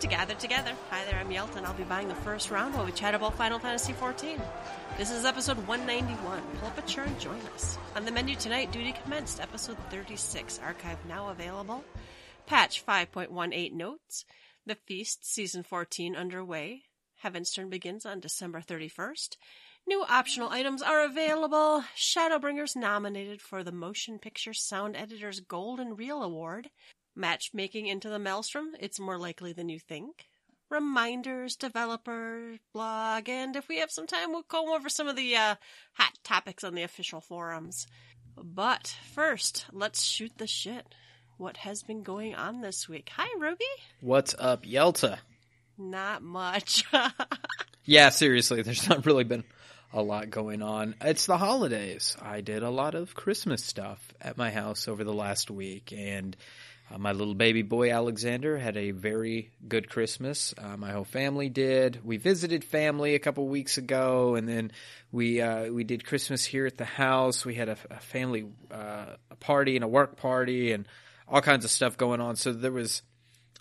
to gather together. Hi there, I'm Yelta. I'll be buying the first round while we chat about Final Fantasy XIV. This is episode 191. Pull up a chair and join us. On the menu tonight, duty commenced, episode 36, archive now available. Patch 5.18 notes. The Feast, season 14 underway. Heavensturn begins on December 31st. New optional items are available. Shadowbringers nominated for the Motion Picture Sound Editor's Golden Reel Award. Matchmaking into the Maelstrom, it's more likely than you think. Reminders, developer, blog, and if we have some time, we'll go over some of the uh, hot topics on the official forums. But first, let's shoot the shit. What has been going on this week? Hi, Ruby. What's up, Yelta? Not much. Yeah, seriously, there's not really been a lot going on. It's the holidays. I did a lot of Christmas stuff at my house over the last week, and uh, my little baby boy Alexander had a very good Christmas. Uh, my whole family did. We visited family a couple weeks ago, and then we uh, we did Christmas here at the house. We had a, a family uh, a party and a work party, and all kinds of stuff going on. So there was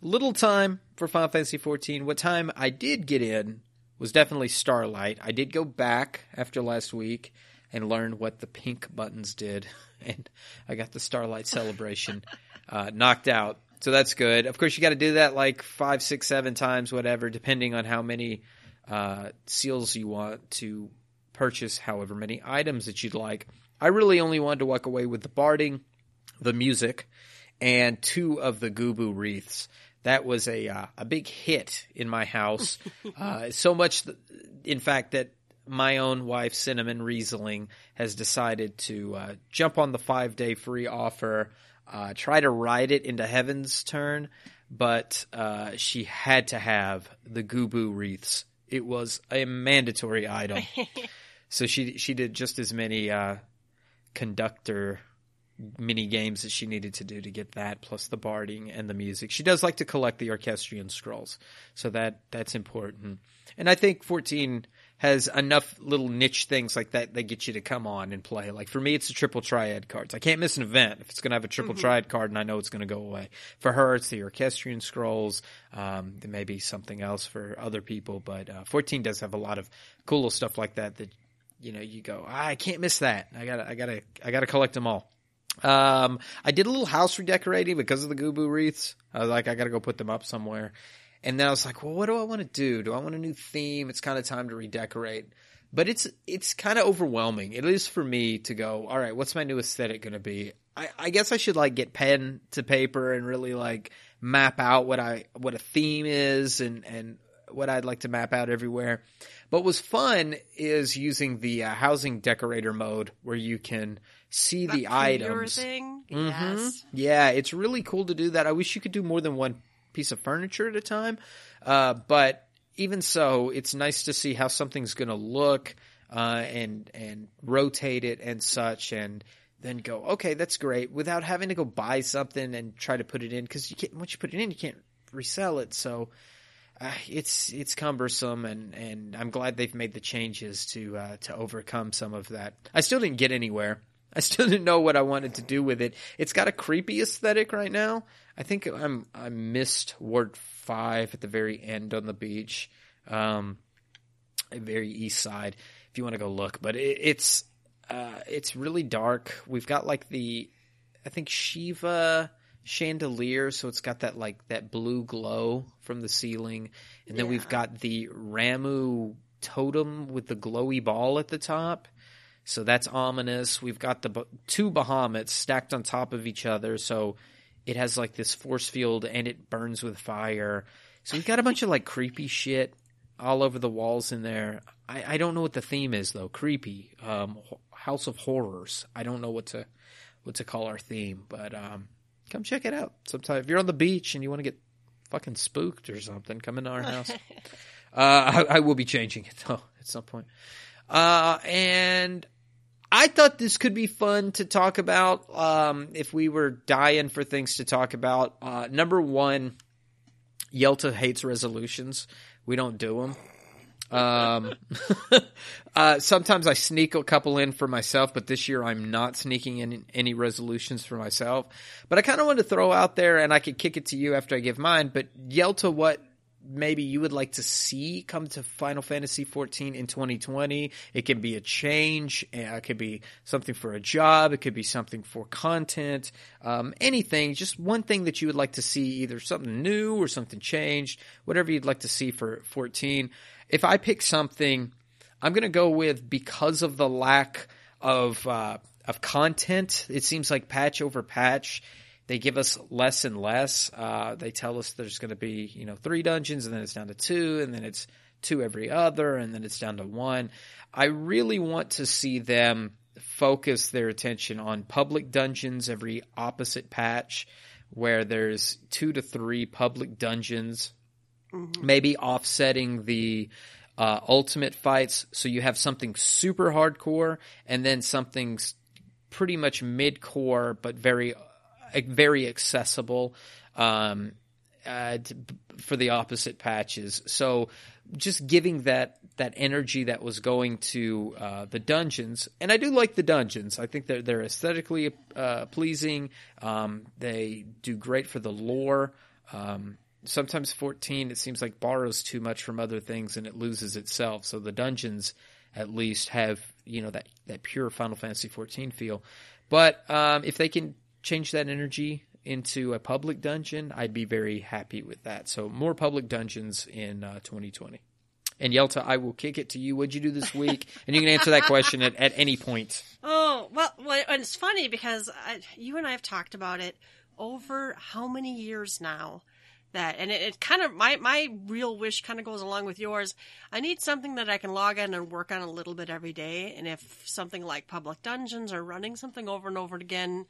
little time for Final Fantasy XIV. What time I did get in was definitely Starlight. I did go back after last week and learn what the pink buttons did, and I got the Starlight celebration uh, knocked out. So that's good. Of course, you got to do that like five, six, seven times, whatever, depending on how many uh, seals you want to purchase, however many items that you'd like. I really only wanted to walk away with the barding, the music, and two of the Gubu wreaths. That was a uh, a big hit in my house. uh, so much, th- in fact, that my own wife, Cinnamon Riesling, has decided to uh, jump on the five day free offer, uh, try to ride it into Heavensturn, but uh, she had to have the Gubu wreaths. It was a mandatory item. so she she did just as many uh, conductor mini games that she needed to do to get that plus the barding and the music. She does like to collect the orchestrion scrolls. So that that's important. And I think 14 has enough little niche things like that that get you to come on and play. Like for me it's the triple triad cards. I can't miss an event if it's going to have a triple triad card and I know it's going to go away. For her it's the orchestrion scrolls. Um there may be something else for other people, but uh, 14 does have a lot of cool little stuff like that that you know, you go, ah, I can't miss that. I gotta, I gotta, I gotta collect them all. Um, I did a little house redecorating because of the Gubu wreaths. I was like, I gotta go put them up somewhere. And then I was like, well, what do I want to do? Do I want a new theme? It's kind of time to redecorate. But it's it's kind of overwhelming. It is for me to go, all right, what's my new aesthetic going to be? I, I guess I should like get pen to paper and really like map out what I what a theme is and and what I'd like to map out everywhere. But what was fun is using the uh, housing decorator mode where you can see the Your items. Mhm. Yes. Yeah, it's really cool to do that. I wish you could do more than one piece of furniture at a time. Uh, but even so, it's nice to see how something's going to look uh, and and rotate it and such, and then go, okay, that's great, without having to go buy something and try to put it in because you can't. Once you put it in, you can't resell it. So uh, it's it's cumbersome, and, and I'm glad they've made the changes to uh, to overcome some of that. I still didn't get anywhere. I still didn't know what I wanted to do with it. It's got a creepy aesthetic right now. I think I'm I missed Ward Five at the very end on the beach, um, very east side. If you want to go look, but it, it's uh, it's really dark. We've got like the I think Shiva chandelier, so it's got that like that blue glow from the ceiling, and then we've got the Ramuh totem with the glowy ball at the top. So that's ominous. We've got the two Bahamuts stacked on top of each other, so it has like this force field and it burns with fire. So we've got a bunch of like creepy shit all over the walls in there. I, I don't know what the theme is though. Creepy. Um, House of Horrors. I don't know what to what to call our theme, but um, come check it out sometime. If you're on the beach and you want to get fucking spooked or something, come into our house. uh, I, I will be changing it though at some point. Uh, and I thought this could be fun to talk about um, if we were dying for things to talk about. Uh, number one, Yelta hates resolutions. We don't do them. Um, uh, sometimes I sneak a couple in for myself, but this year I'm not sneaking in any resolutions for myself. But I kind of wanted to throw out there, and I could kick it to you after I give mine. But Yelta, what maybe you would like to see come to Final Fantasy 14 in 2020. It can be a change. It could be something for a job. It could be something for content. Um, anything, just one thing that you would like to see, either something new or something changed, whatever you'd like to see for 14. If I pick something, I'm going to go with because of the lack of uh, of content. It seems like patch over patch they give us less and less. Uh, they tell us there's going to be, you know, three dungeons and then it's down to two and then it's two every other and then it's down to one. I really want to see them focus their attention on public dungeons every opposite patch where there's two to three public dungeons, mm-hmm. maybe offsetting the uh, ultimate fights. So you have something super hardcore and then something pretty much mid core, but very very accessible um, uh, for the opposite patches. So just giving that that energy that was going to uh, the dungeons, and I do like the dungeons. I think they're they're aesthetically uh, pleasing. Um, they do great for the lore. Um, sometimes 14 it seems like borrows too much from other things and it loses itself. So the dungeons at least have you know that that pure Final Fantasy 14 feel. But um, if they can change that energy into a public dungeon, I'd be very happy with that. So more public dungeons in uh, 2020. And Yelta, I will kick it to you. What'd you do this week? and you can answer that question at, at any point. Oh, well, well and it's funny because I, you and I have talked about it over how many years now that and it, it, kind of my my real wish kind of goes along with yours i need something that i can log in and work on a little bit every day and if something like public dungeons or running something over and over again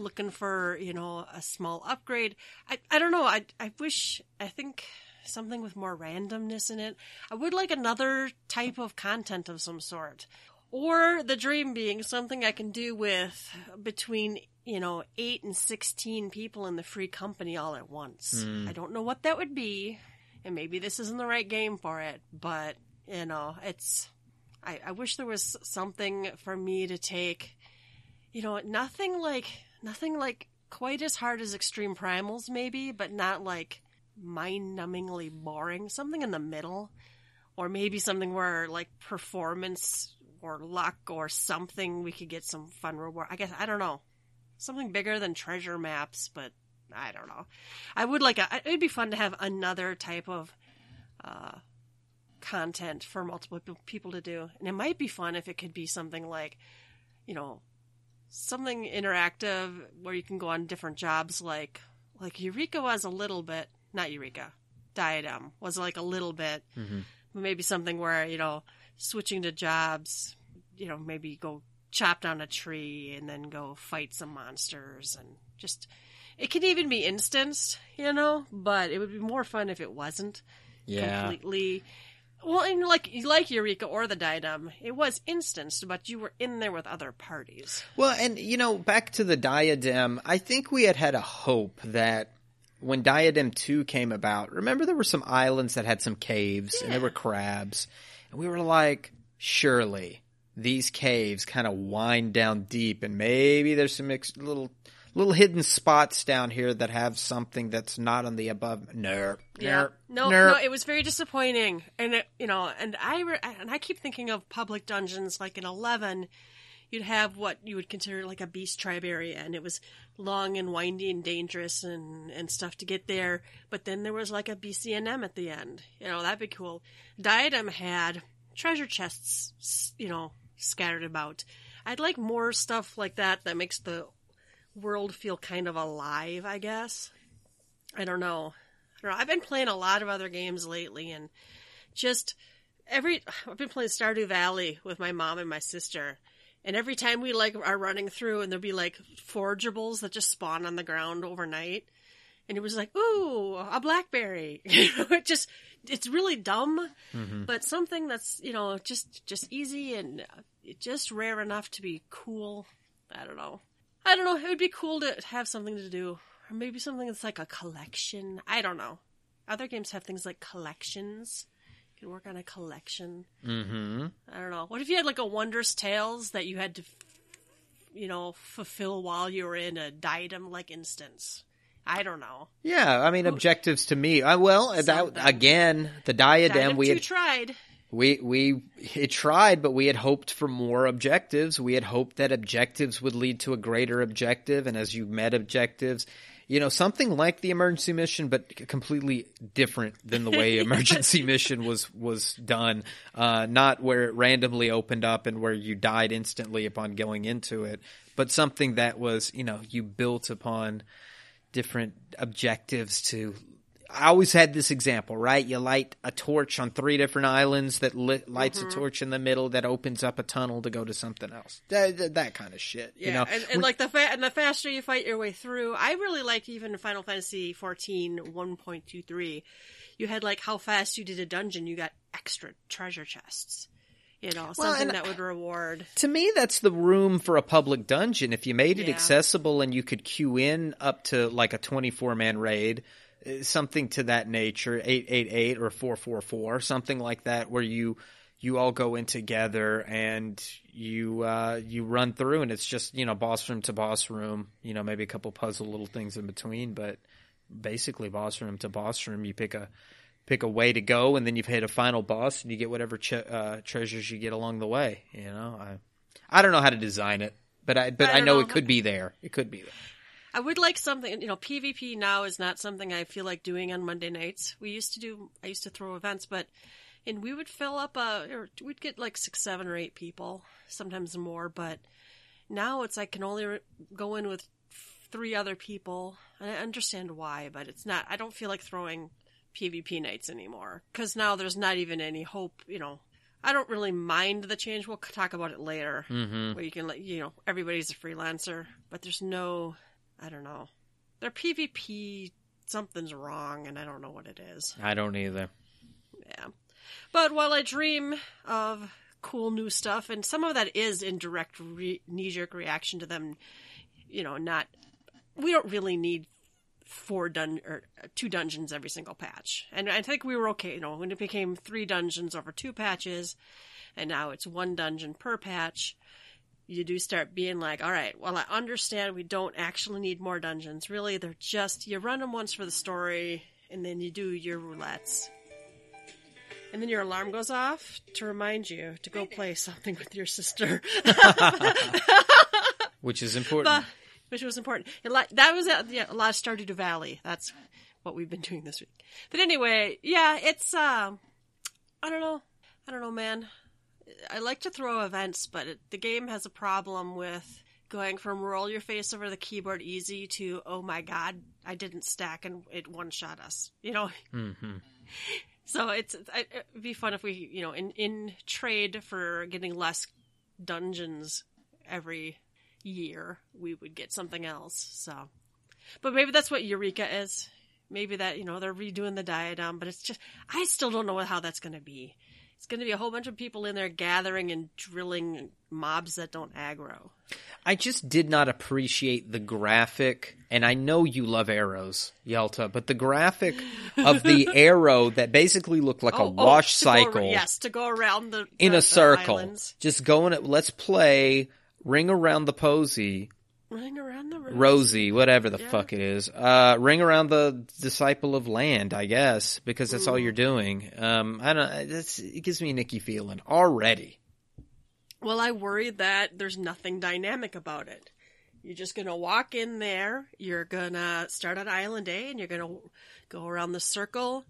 looking for you know a small upgrade. I I don't know. I I wish I think something with more randomness in it. I would like another type of content of some sort. Or the dream being something I can do with between, you know, 8 and 16 people in the free company all at once. Mm. I don't know what that would be, and maybe this isn't the right game for it, but, you know, it's. I, I wish there was something for me to take, you know, nothing like nothing like quite as hard as Extreme Primals, maybe, but not like mind numbingly boring. Something in the middle. Or maybe something where like performance or luck or something we could get some fun reward. I guess, I don't know. Something bigger than treasure maps, but I don't know. I would like a, it'd be fun to have another type of, uh, content for multiple people to do. And it might be fun if it could be something like, you know, something interactive where you can go on different jobs like like Eureka was a little bit not Eureka Diadem was like a little bit mm-hmm. maybe something where you know switching to jobs you know maybe go chop down a tree and then go fight some monsters and just it can even be instanced you know but it would be more fun if it wasn't yeah. completely well, and like like Eureka or the Diadem, it was instanced, but you were in there with other parties. Well, and you know, back to the Diadem, I think we had had a hope that when Diadem Two came about, remember there were some islands that had some caves yeah. and there were crabs, and we were like, surely these caves kind of wind down deep, and maybe there's some ex- little little hidden spots down here that have something that's not on the above. No, yeah, no, no, it was very disappointing, and it, you know, and I re- and I keep thinking of public dungeons like in Eleven. You'd have what you would consider like a beast tribe area, and it was long and windy and dangerous and, and stuff to get there. But then there was like a BCNM at the end. You know, that'd be cool. Diadem had treasure chests, you know, scattered about. I'd like more stuff like that that makes the world feel kind of alive, I guess. I don't know. I don't know. I've been playing a lot of other games lately and just every I've been playing Stardew Valley with my mom and my sister. And every time we like are running through and there'll be like forageables that just spawn on the ground overnight. And it was like, ooh, a blackberry. it just it's really dumb, mm-hmm. but something that's, you know, just just easy and just rare enough to be cool. I don't know. I don't know. It would be cool to have something to do, or maybe something that's like a collection. I don't know. Other games have things like collections. You can work on a collection. Mm-hmm. I don't know. What if you had like a Wondrous Tales that you had to, you know, fulfill while you were in a diadem like instance? I don't know. Yeah, I mean objectives to me. Uh, well, that again, the diadem Diadem we had tried. We we it tried, but we had hoped for more objectives. We had hoped that objectives would lead to a greater objective, and as you met objectives, you know something like the emergency mission, but completely different than the way emergency mission was was done. Uh, not where it randomly opened up and where you died instantly upon going into it, but something that was you know you built upon different objectives to I always had this example, right? You light a torch on three different islands that lit, lights a mm-hmm. torch in the middle that opens up a tunnel to go to something else. That, that, that kind of shit, Yeah, you know. and, and like the fa- and the faster you fight your way through, I really like even Final Fantasy 14 1.23. You had like how fast you did a dungeon, you got extra treasure chests. You know, something and- that would reward. to me, that's the room for a public dungeon. If you made it Yeah. accessible and you could queue in up to like a 24 man raid, something to that nature, 888 or 444, something like that, where you, you all go in together and you, uh, you run through and it's just, you know, boss room to boss room, you know, maybe a couple puzzle little things in between, but basically boss room to boss room. You pick a, pick a way to go and then you've hit a final boss and you get whatever ch- uh, treasures you get along the way you know i i don't know how to design it but i but I i, know, know. it could be there it could be there I would like something, you know, PvP now is not something I feel like doing on Monday nights. We used to do, I used to throw events, but, and we would fill up a, or we'd get like six, seven, or eight people, sometimes more, but now it's I can only re- go in with three other people. And I understand why, but it's not, I don't feel like throwing PvP nights anymore. Cause now there's not even any hope, you know. I don't really mind the change. We'll talk about it later. mm-hmm. Where you can let, you know, everybody's a freelancer, but there's no, I don't know. Their PvP, something's wrong, and I don't know what it is. i don't either Yeah. But while I dream of cool new stuff, and some of that is in direct re- knee jerk reaction to them, you know, not, we don't really need four dun or two dungeons every single patch. And I think we were okay, you know, when it became three dungeons over two patches, and now it's one dungeon per patch. You do start being like, all right, well, I understand we don't actually need more dungeons. Really, they're just, you run them once for the story, and then you do your roulettes. And then your alarm goes off to remind you to go play something with your sister. which is important which was important. Lot, that was a, yeah, a lot of Stardew Valley. That's what we've been doing this week. But anyway, yeah, it's uh, I don't know, I don't know, man. I like to throw events, but it, the game has a problem with going from roll your face over the keyboard easy to oh my god, I didn't stack and it one shot us. You know, mm-hmm. so it's it'd be fun if we, you know, in in trade for getting less dungeons every year, we would get something else. So, but maybe that's what Eureka is. Maybe that you know they're redoing the diadem, but it's just I still don't know how that's going to be. It's going to be a whole bunch of people in there gathering and drilling mobs that don't aggro. i just did not appreciate the graphic and i know you love arrows yelta but the graphic of the arrow that basically looked like a Oh, oh, wash go cycle yes, to go around the in a the circle islands. just going at let's play ring around the posy running around the Rosie, whatever the Yeah. fuck it is. Uh, ring around the disciple of land, I guess, because that's all you're doing. Um, I don't. That's, it gives me a Nicky feeling already. Well, I worry that there's nothing dynamic about it. You're just gonna walk in there. You're gonna start on Island A, and you're gonna go around the circle.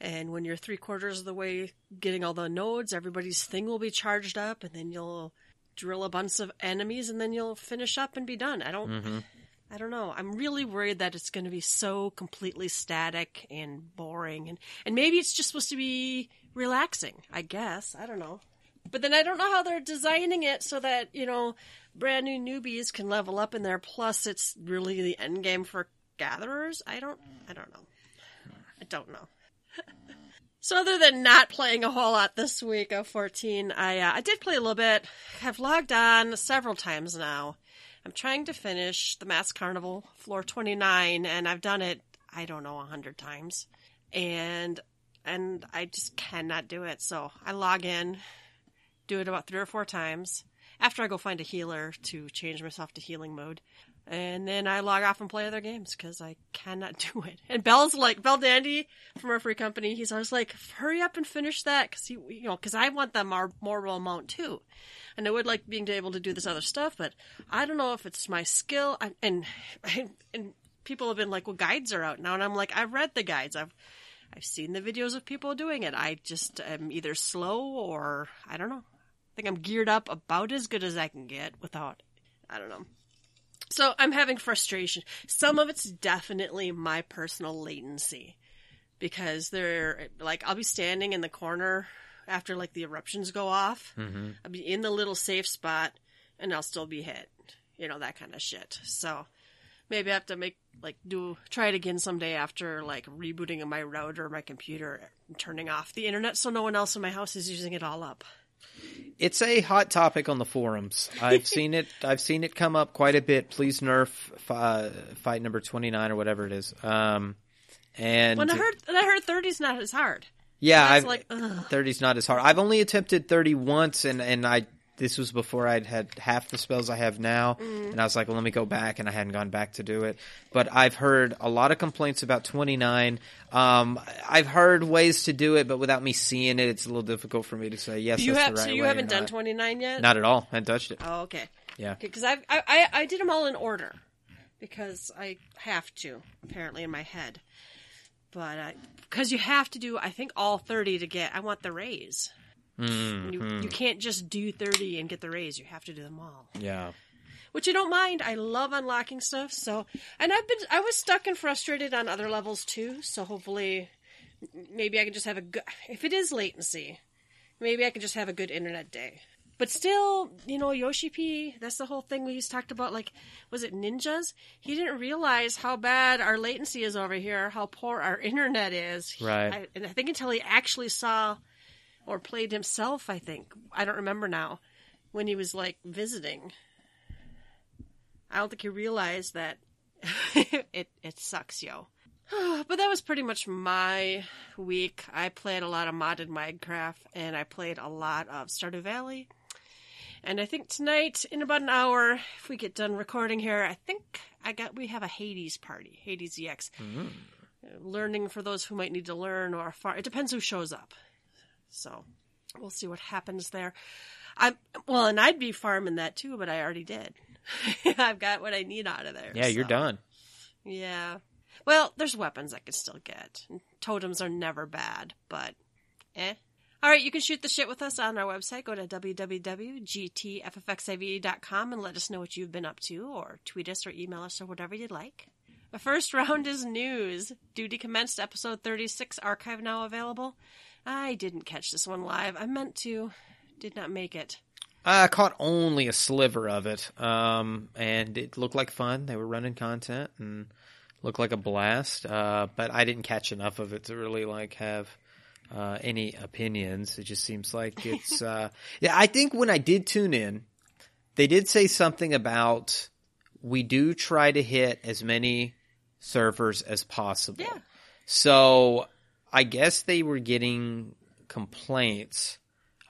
And when you're three quarters of the way getting all the nodes, everybody's thing will be charged up, and then you'll drill a bunch of enemies, and then you'll finish up and be done. I don't. Mm-hmm. I don't know. I'm really worried that it's going to be so completely static and boring, and and maybe it's just supposed to be relaxing. I guess I don't know. But then I don't know how they're designing it so that you know brand new newbies can level up in there. Plus, it's really the end game for gatherers. I don't. I don't know. I don't know. So other than not playing a whole lot this week of 14, I uh, I did play a little bit. I've logged on several times now. I'm trying to finish the Masked Carnival floor 29 and I've done it I don't know a 100 times. And and I just cannot do it. So I log in, do it about 3 or 4 times after I go find a healer to change myself to healing mode. And then I log off and play other games because I cannot do it. And Bell's like, Bell Dandy from our free company, he's always like, hurry up and finish that because you know, because I want the more, more amount too. And I would like being able to do this other stuff, but I don't know if it's my skill. I, and, and people have been like, well, guides are out now. And I'm like, I've read the guides. I've, I've seen the videos of people doing it. I just am either slow or I don't know. I think I'm geared up about as good as I can get without, I don't know. So I'm having frustration. Some of it's definitely my personal latency because they're like, I'll be standing in the corner after like the eruptions go off. Mm-hmm. I'll be in the little safe spot and I'll still be hit. You know, that kind of shit. So maybe I have to make like do try it again someday after like rebooting my router, my computer, and turning off the internet so no one else in my house is using it all up. It's a hot topic on the forums. I've seen it. I've seen it come up quite a bit. Please nerf uh, fight number twenty nine or whatever it is. Um, and when I heard, I heard 30's not as hard. Yeah, I've, like. 30's not as hard. I've only attempted 30 once, and, and I this was before I'd had half the spells I have now, Mm. and I was like, well, let me go back, and I hadn't gone back to do it. But I've heard a lot of complaints about 29. Um, I've heard ways to do it, but without me seeing it, it's a little difficult for me to say yes. You have, the right So you haven't done not. 29 yet? Not at all. I touched it. Oh, okay. Yeah. Because I, I I I did them all in order because I have to apparently in my head. But because you have to do, I think all 30 to get. I want the raise. Mm, You you can't just do 30 and get the raise. You have to do them all. yeah. which I don't mind. I love unlocking stuff. So, and I've been, I was stuck and frustrated on other levels too. So hopefully, maybe I can just have a good, if it is latency, maybe I can just have a good internet day. But still, you know, Yoshi P, that's the whole thing we just talked about. Like, was it ninjas? He didn't realize how bad our latency is over here, how poor our internet is. Right. I, and I think until he actually saw or played himself, I think, I don't remember now, when he was like visiting. I don't think he realized that it it sucks, yo. but that was pretty much my week. I played a lot of modded Minecraft and I played a lot of Stardew Valley. And I think tonight, in about an hour, if we get done recording here, I think I got we have a Hades party, Hades EX. Mm-hmm. Learning for those who might need to learn, or far it depends who shows up. So we'll see what happens there. I well, and I'd be farming that too, but I already did. I've got what I need out of there. Yeah, you're done. Yeah. Well, there's weapons I can still get. Totems are never bad, but eh. All right, you can shoot the shit with us on our website. Go to www.gtffxiv.com and let us know what you've been up to, or tweet us or email us or whatever you'd like. The first round is news. Duty commenced episode 36, archive now available. I didn't catch this one live. I meant to. Did not make it. I caught only a sliver of it, um, and it looked like fun. They were running content and looked like a blast, uh, but I didn't catch enough of it to really like have uh, any opinions. It just seems like it's. Uh, yeah, I think when I did tune in, they did say something about we do try to hit as many servers as possible. Yeah. So I guess they were getting complaints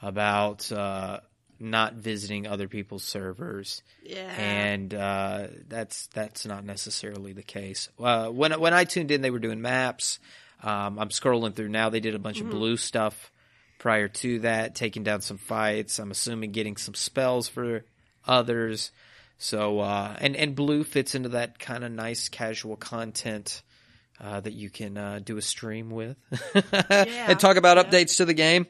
about uh, not visiting other people's servers, Yeah. and uh, that's that's not necessarily the case. Uh, when when I tuned in, they were doing maps. Um, I'm scrolling through now. They did a bunch of blue stuff prior to that, taking down some fights. I'm assuming getting some spells for others. So uh, and and blue fits into that kind of nice casual content. Uh, that you can uh, do a stream with and talk about yeah. updates to the game.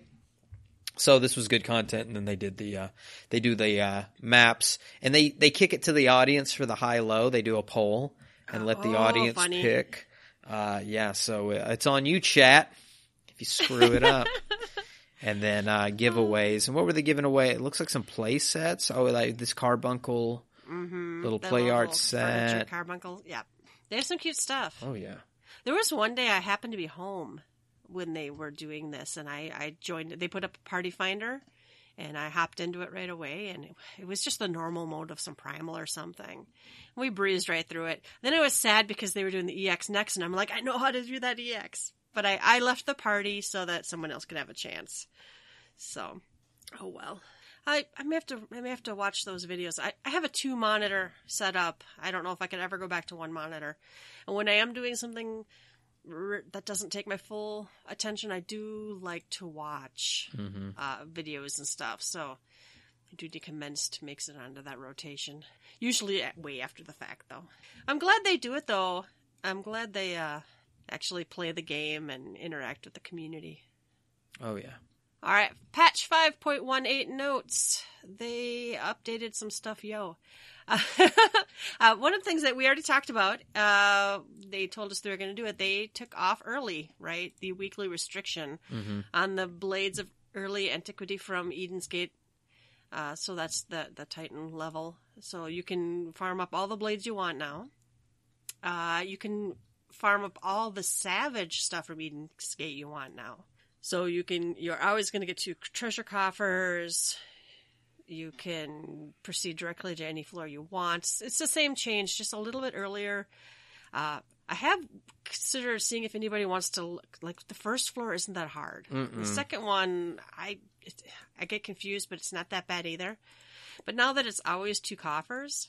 So this was good content, and then they did the uh, they do the uh, maps, and they they kick it to the audience for the high low. They do a poll and let the Oh, audience funny. pick. Uh, yeah, so uh, it's on you, chat. If you screw it up, and then uh, giveaways. And what were they giving away? It looks like some play sets. Oh, like this carbuncle little The play little art set. Carbuncle. Yeah. They have some cute stuff. Oh yeah. There was one day I happened to be home when they were doing this, and I, I joined. They put up a party finder, and I hopped into it right away, and it, it was just the normal mode of some primal or something. We breezed right through it. Then I was sad because they were doing the EX next, and I'm like, I know how to do that EX, but I, I left the party so that someone else could have a chance. So, oh well. I, I may have to I may have to watch those videos. I, I have a two monitor set up. I don't know if I could ever go back to one monitor. And when I am doing something that doesn't take my full attention, I do like to watch Mm-hmm. uh, videos and stuff. So Duty Commenced makes it onto that rotation. Usually way after the fact, though. I'm glad they do it, though. I'm glad they uh, actually play the game and interact with the community. Oh yeah. All right, patch 5.18 notes. They updated some stuff, yo. Uh, uh, one of the things that we already talked about, uh, they told us they were going to do it. They took off early, right? The weekly restriction Mm-hmm. on the blades of early antiquity from Eden's Gate. Uh, so that's the, the Titan level. So you can farm up all the blades you want now. Uh, you can farm up all the savage stuff from Eden's Gate you want now. So you can, you're always going to get to treasure coffers. You can proceed directly to any floor you want. It's the same change, just a little bit earlier. Uh, I have considered seeing if anybody wants to look. Like the first floor isn't that hard. The second one, I it, I get confused, but it's not that bad either. But now that it's always two coffers,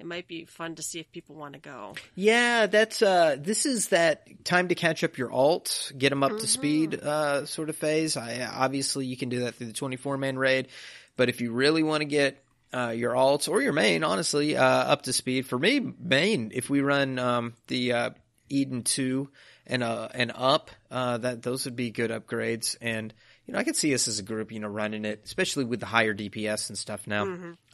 it might be fun to see if people want to go. Yeah, that's uh this is that time to catch up your alt, get them up Mm-hmm. to speed uh sort of phase. I obviously you can do that through the 24 man raid, but if you really want to get uh, your alts or your main, honestly, uh, up to speed. For me, main, if we run um, the uh, Eden two and uh, and up, uh, that those would be good upgrades. And you know, I could see us as a group, you know, running it, especially with the higher DPS and stuff now.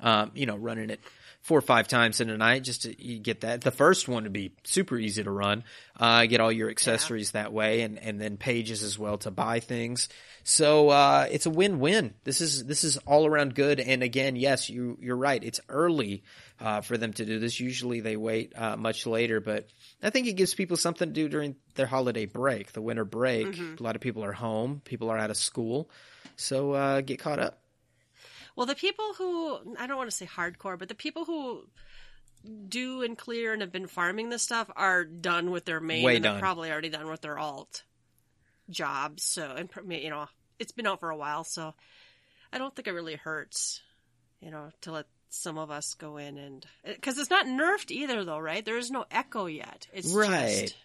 Um, you know, running it four or five times in a night just to you get that. The first one would be super easy to run. Uh, get all your accessories that way, and and then pages as well to buy things. So uh, it's a win-win. This is this is all around good. And again, yes, you you're right. It's early uh, for them to do this. Usually they wait uh, much later, but I think it gives people something to do during their holiday break, the winter break. A lot of people are home. People are out of school, so uh, get caught up. Well, the people who I don't want to say hardcore, but the people who do and clear and have been farming this stuff are done with their main, Way and they're done. probably already done with their alt jobs. So, and you know, it's been out for a while, so I don't think it really hurts, you know, to let some of us go in and eh, because it's not nerfed either, though, right? There is no echo yet. It's Right. Just,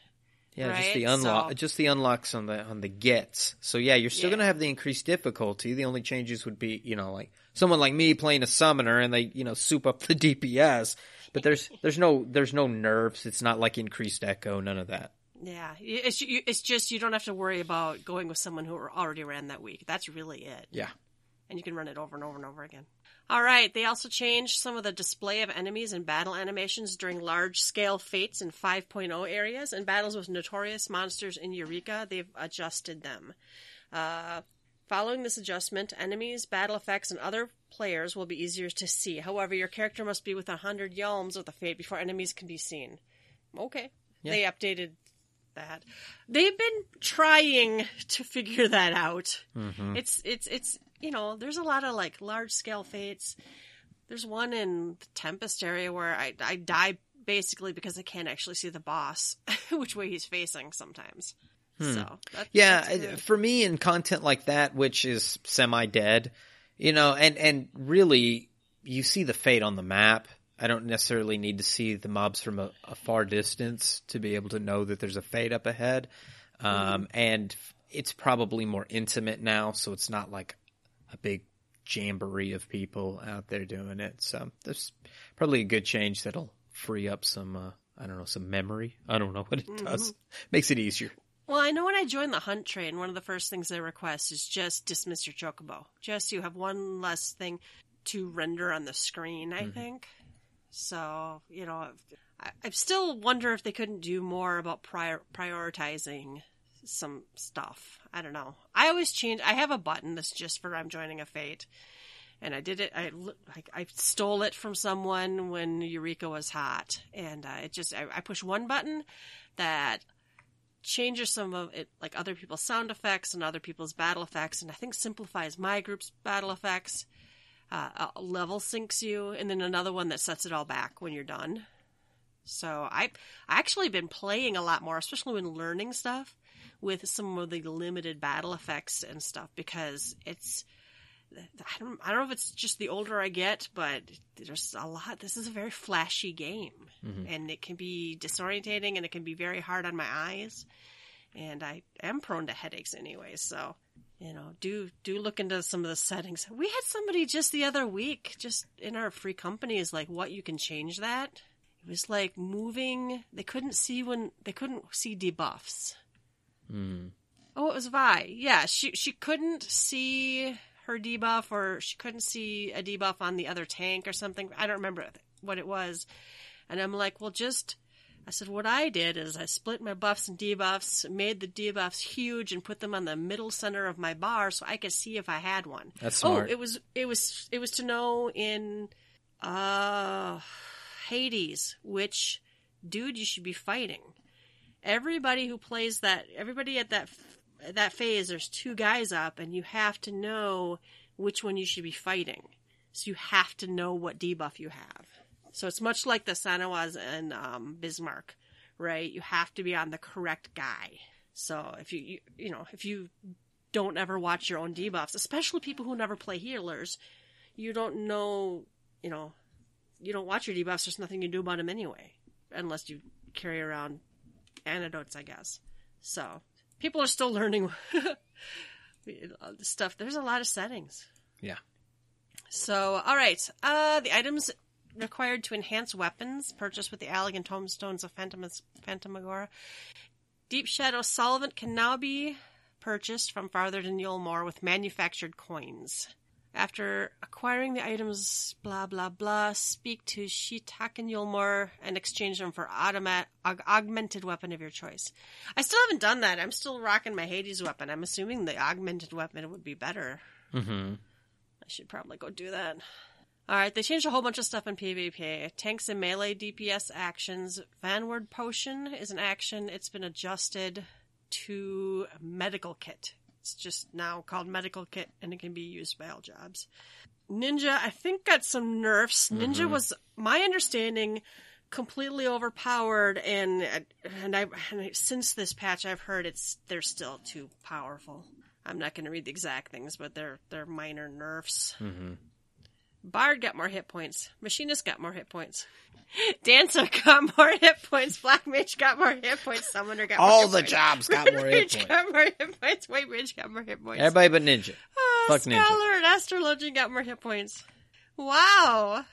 Yeah, just the unlock, So- just the unlocks on the on the gets. So yeah, you're still Yeah. gonna have the increased difficulty. The only changes would be, you know, like someone like me playing a summoner and they, you know, soup up the DPS. But there's there's no there's no nerfs. It's not like increased echo. None of that. yeah, it's it's just you don't have to worry about going with someone who already ran that week. That's really it. Yeah. and you can run it over and over and over again. All right, they also changed some of the display of enemies and battle animations during large scale fates in 5.0 areas and battles with notorious monsters in Eureka. They've adjusted them. Uh, following this adjustment, enemies, battle effects, and other players will be easier to see. However, your character must be within 100 yalms of the fate before enemies can be seen. Okay. They updated that. They've been trying to figure that out. It's it's it's you know, there's a lot of like large scale fates. There's one in the Tempest area where I I die basically because I can't actually see the boss, which way he's facing sometimes. So that, Yeah, that's for me in content like that, which is semi dead, you know, and and really you see the fate on the map. I don't necessarily need to see the mobs from a, a far distance to be able to know that there's a fate up ahead. Um, and it's probably more intimate now, so it's not like a big jamboree of people out there doing it. So there's probably a good change that'll free up some, uh, I don't know, some memory. I don't know what it does. Makes it easier. Well, I know when I joined the hunt train, one of the first things they request is just dismiss your chocobo. Just you have one less thing to render on the screen, I think. So, you know, I, I still wonder if they couldn't do more about prior, prioritizing some stuff. I don't know. I always change. I have a button that's just for I'm joining a fate. And I did it. I, I, I stole it from someone when Eureka was hot, and uh, it just I, I push one button that changes some of it, like other people's sound effects and other people's battle effects, and I think simplifies my group's battle effects. Uh, uh, level syncs you, and then another one that sets it all back when you're done. So I I actually been playing a lot more, especially when learning stuff with some of the limited battle effects and stuff because it's I don't, I don't know if it's just the older I get, but there's a lot. This is a very flashy game, Mhm. and it can be disorientating, and it can be very hard on my eyes. And I am prone to headaches anyway, so you know, do do look into some of the settings. We had somebody just the other week, just in our free company, is like, what you can change that. It was like moving. They couldn't see when they couldn't see debuffs. Mm. Oh, it was Vi. Yeah, she she couldn't see her debuff, or she couldn't see a debuff on the other tank or something. I don't remember what it was. And I'm like, well, just. I said, what I did is I split my buffs and debuffs, made the debuffs huge, and put them on the middle center of my bar so I could see if I had one. That's smart. Oh, it was it was it was to know in uh Hades which dude you should be fighting. Everybody who plays that, everybody at that that phase, there's two guys up, and you have to know which one you should be fighting. So you have to know what debuff you have. So it's much like the Sanawaz and um, Bismarck, right? You have to be on the correct guy. So if you, you you know if you don't ever watch your own debuffs, especially people who never play healers, you don't know, you know, you don't watch your debuffs. There's nothing you can do about them anyway, unless you carry around antidotes, I guess. So people are still learning stuff. There's a lot of settings. Yeah. So, all right. Uh, the items required to enhance weapons purchased with the Allagan Tomestones of Phantom- Phantomagora. Deep Shadow Solvent can now be purchased from farther than Eulmore with manufactured coins. After acquiring the items, blah blah blah, speak to Shitak and Eulmore and exchange them for automat aug- augmented weapon of your choice. I still haven't done that. I'm still rocking my Hades weapon. I'm assuming the augmented weapon would be better. Mm-hmm. I should probably go do that. Alright, they changed a whole bunch of stuff in PvP. Tanks and melee DPS actions. Vanward Potion is an action. It's been adjusted to Medical Kit. It's just now called Medical Kit and it can be used by all jobs. Ninja, I think, got some nerfs. Ninja was, my understanding, completely overpowered, and and I and since this patch, I've heard it's they're still too powerful. I'm not going to read the exact things, but they're they're minor nerfs. Mm-hmm. Bard got more hit points. Machinist got more hit points. Dancer got more hit points. Black Mage got more hit points. Summoner got more All hit the points. jobs got more hit points. got more hit points. White Mage got more hit points. Everybody but Ninja. Ah, Fuck Ninja. Scholar and Astrologian got more hit points. Wow.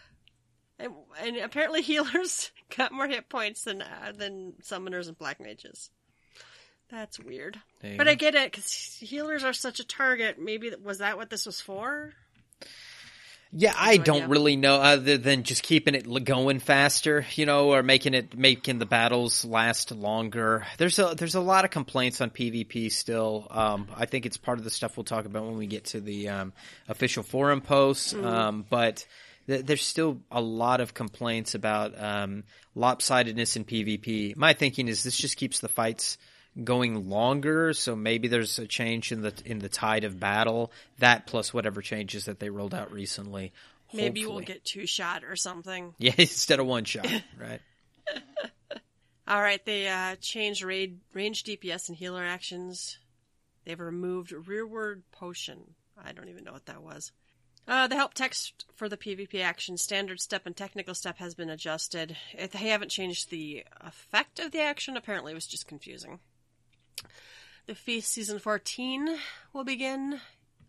And, and apparently healers got more hit points than uh, than summoners and black mages. That's weird. You But. I get it because healers are such a target. Maybe was that what this was for? Yeah, I no don't really know other than just keeping it going faster, you know, or making it making the battles last longer. There's a there's a lot of complaints on PvP still. Um, I think it's part of the stuff we'll talk about when we get to the um, official forum posts. Um, but th- there's still a lot of complaints about um, lopsidedness in PvP. My thinking is this just keeps the fights going longer, so maybe there's a change in the in the tide of battle. That plus whatever changes that they rolled out recently. Maybe we'll get two shot or something. yeah instead of one shot, right? All right, they uh, changed raid, range DPS and healer actions. They've removed rearward potion. I don't even know what that was. Uh, the help text for the PvP action, standard step and technical step has been adjusted. If they haven't changed the effect of the action, apparently it was just confusing. The Feast Season 14 will begin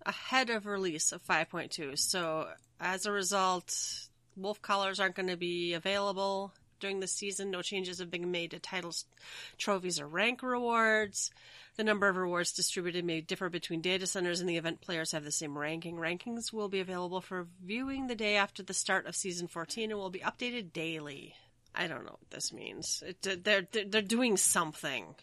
ahead of release of 5.2. So, as a result, wolf collars aren't going to be available during the season. No changes have been made to titles, trophies, or rank rewards. The number of rewards distributed may differ between data centers, and the event players have the same ranking. Rankings will be available for viewing the day after the start of season 14 and will be updated daily. I don't know what this means. It, they're, they're they're doing something.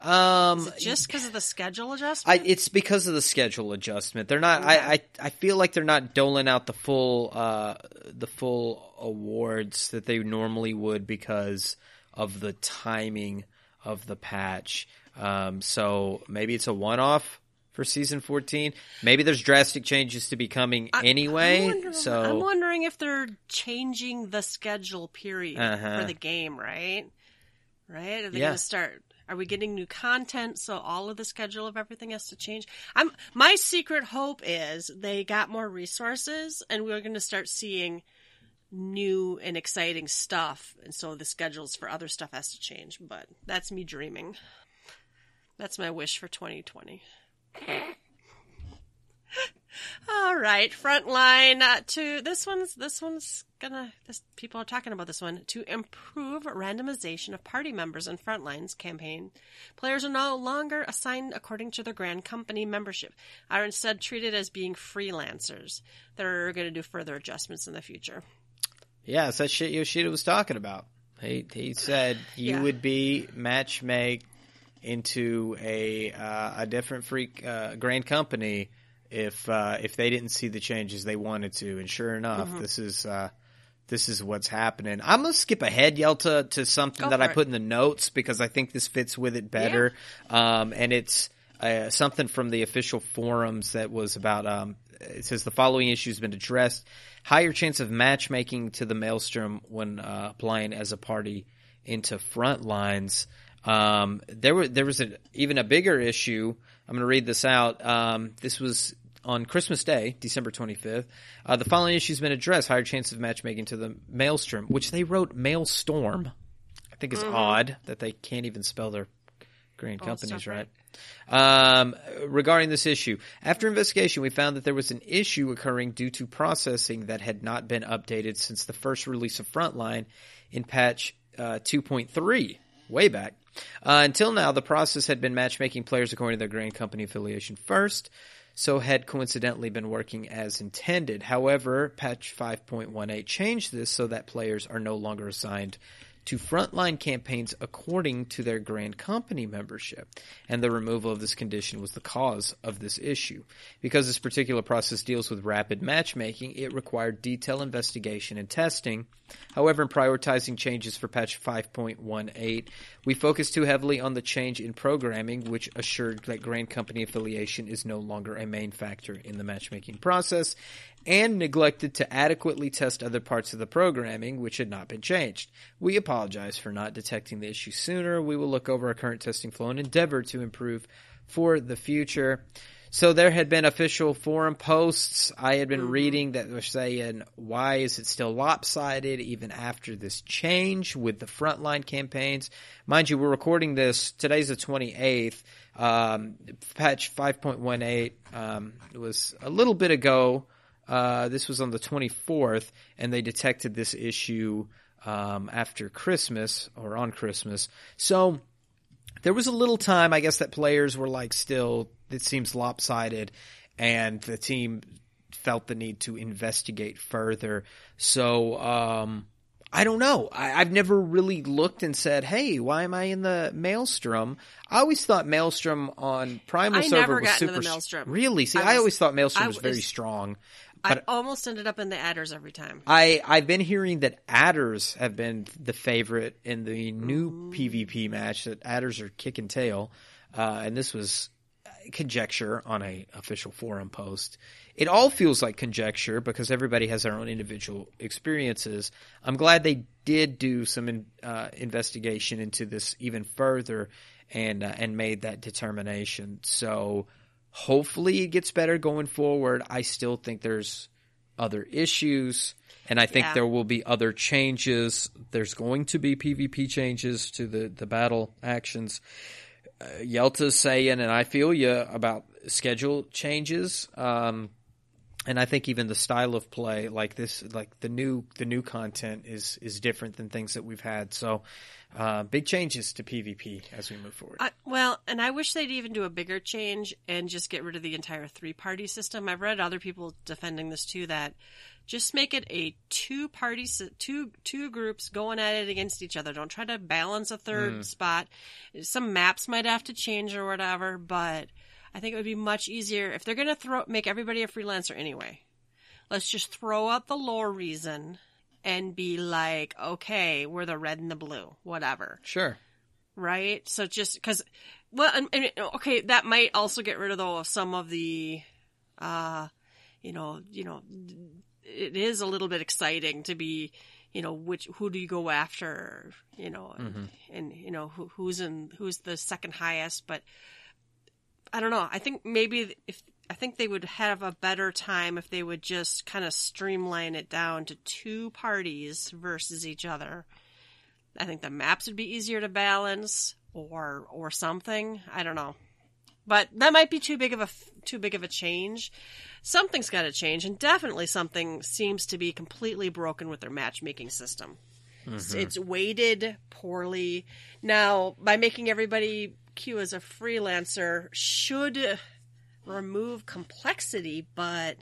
Um, just because of the schedule I, adjustment? it's because of the schedule adjustment. They're not. I, I I feel like they're not doling out the full uh the full awards that they normally would because of the timing of the patch. Um, so maybe it's a one off for season fourteen. Maybe there's drastic changes to be coming anyway. I'm so I'm wondering if they're changing the schedule period Uh-huh. for the game, right? Right? Are they Yeah. going to start? Are we getting new content? So all of the schedule of everything has to change. I'm my secret hope is they got more resources and we're going to start seeing new and exciting stuff. And so the schedules for other stuff has to change. But that's me dreaming. That's my wish for 2020. All right, frontline uh, to this one's this one's gonna this people are talking about this one to improve randomization of party members in frontlines campaign. Players are no longer assigned according to their grand company membership, are instead treated as being freelancers. They're going to do further adjustments in the future. Yeah, it's that shit Yoshida was talking about. He he said you Yeah. would be matchmake into a uh, a different freak uh, grand company if uh, if they didn't see the changes they wanted to. And sure enough, Mm-hmm. this is uh, this is what's happening. I'm gonna skip ahead, Yelta, to something Go that I it. put in the notes because I think this fits with it better. Um, and it's uh, something from the official forums that was about. Um, it says the following issue has been addressed: higher chance of matchmaking to the maelstrom when uh, applying as a party into front lines. Um, there were there was a, even a bigger issue. I'm going to read this out. Um, this was on Christmas Day, December 25th. Uh, the following issue has been addressed: higher chance of matchmaking to the maelstrom, which they wrote maelstorm. I think it's odd that they can't even spell their grand Oh, it's companies right. right. Um, regarding this issue, after investigation, we found that there was an issue occurring due to processing that had not been updated since the first release of Frontline in patch uh, 2.3, way back. Uh, until now, the process had been matchmaking players according to their grand company affiliation first, so had coincidentally been working as intended. However, patch 5.18 changed this so that players are no longer assigned to frontline campaigns according to their grand company membership. And the removal of this condition was the cause of this issue. Because this particular process deals with rapid matchmaking, it required detailed investigation and testing. However, in prioritizing changes for patch 5.18, we focused too heavily on the change in programming, which assured that grand company affiliation is no longer a main factor in the matchmaking process, and neglected to adequately test other parts of the programming which had not been changed. We apologize for not detecting the issue sooner. We will look over our current testing flow and endeavor to improve for the future. So there had been official forum posts I had been reading that were saying, why is it still lopsided even after this change with the frontline campaigns? Mind you, we're recording this, today's the 28th. Um, patch 5.18 um, was a little bit ago. Uh, this was on the 24th, and they detected this issue um, after Christmas or on Christmas. So there was a little time, I guess, that players were like, still, it seems lopsided, and the team felt the need to investigate further. So, um, I don't know. I, I've never really looked and said, "Hey, why am I in the Maelstrom?" I always thought Maelstrom on Primal I server was super. Really? See, I I, always thought Maelstrom I was very strong. I almost ended up in the adders every time. I I've been hearing that adders have been the favorite in the new PvP match. That adders are kicking tail, uh, and this was conjecture on a official forum post. It all feels like conjecture because everybody has their own individual experiences. I'm glad they did do some in, uh, investigation into this even further and uh, and made that determination. So hopefully it gets better going forward. I still think there's other issues and I think Yeah. there will be other changes. There's going to be PvP changes to the the battle actions. Uh, Yelta's saying, and I feel you about schedule changes. Um, and I think even the style of play, like this, like the new the new content is is different than things that we've had. So, uh, big changes to PvP as we move forward. I, well, and I wish they'd even do a bigger change and just get rid of the entire three party system. I've read other people defending this too that just make it a two party two two groups going at it against each other. Don't try to balance a third spot. Some maps might have to change or whatever, but I think it would be much easier if they're going to throw make everybody a freelancer anyway. Let's just throw out the lore reason and be like, okay, we're the red and the blue, whatever sure. right? So just because, well, and, and, okay, that might also get rid of though of some of the, uh, you know, you know, it is a little bit exciting to be, you know, which who do you go after, you know, and, and you know who, who's in who's the second highest. But I don't know. I think maybe if I think they would have a better time if they would just kind of streamline it down to two parties versus each other. I think the maps would be easier to balance or or something. I don't know. But that might be too big of a too big of a change. Something's got to change and definitely something seems to be completely broken with their matchmaking system. It's, mm-hmm. it's weighted poorly. Now, by making everybody queue as a freelancer should remove complexity, but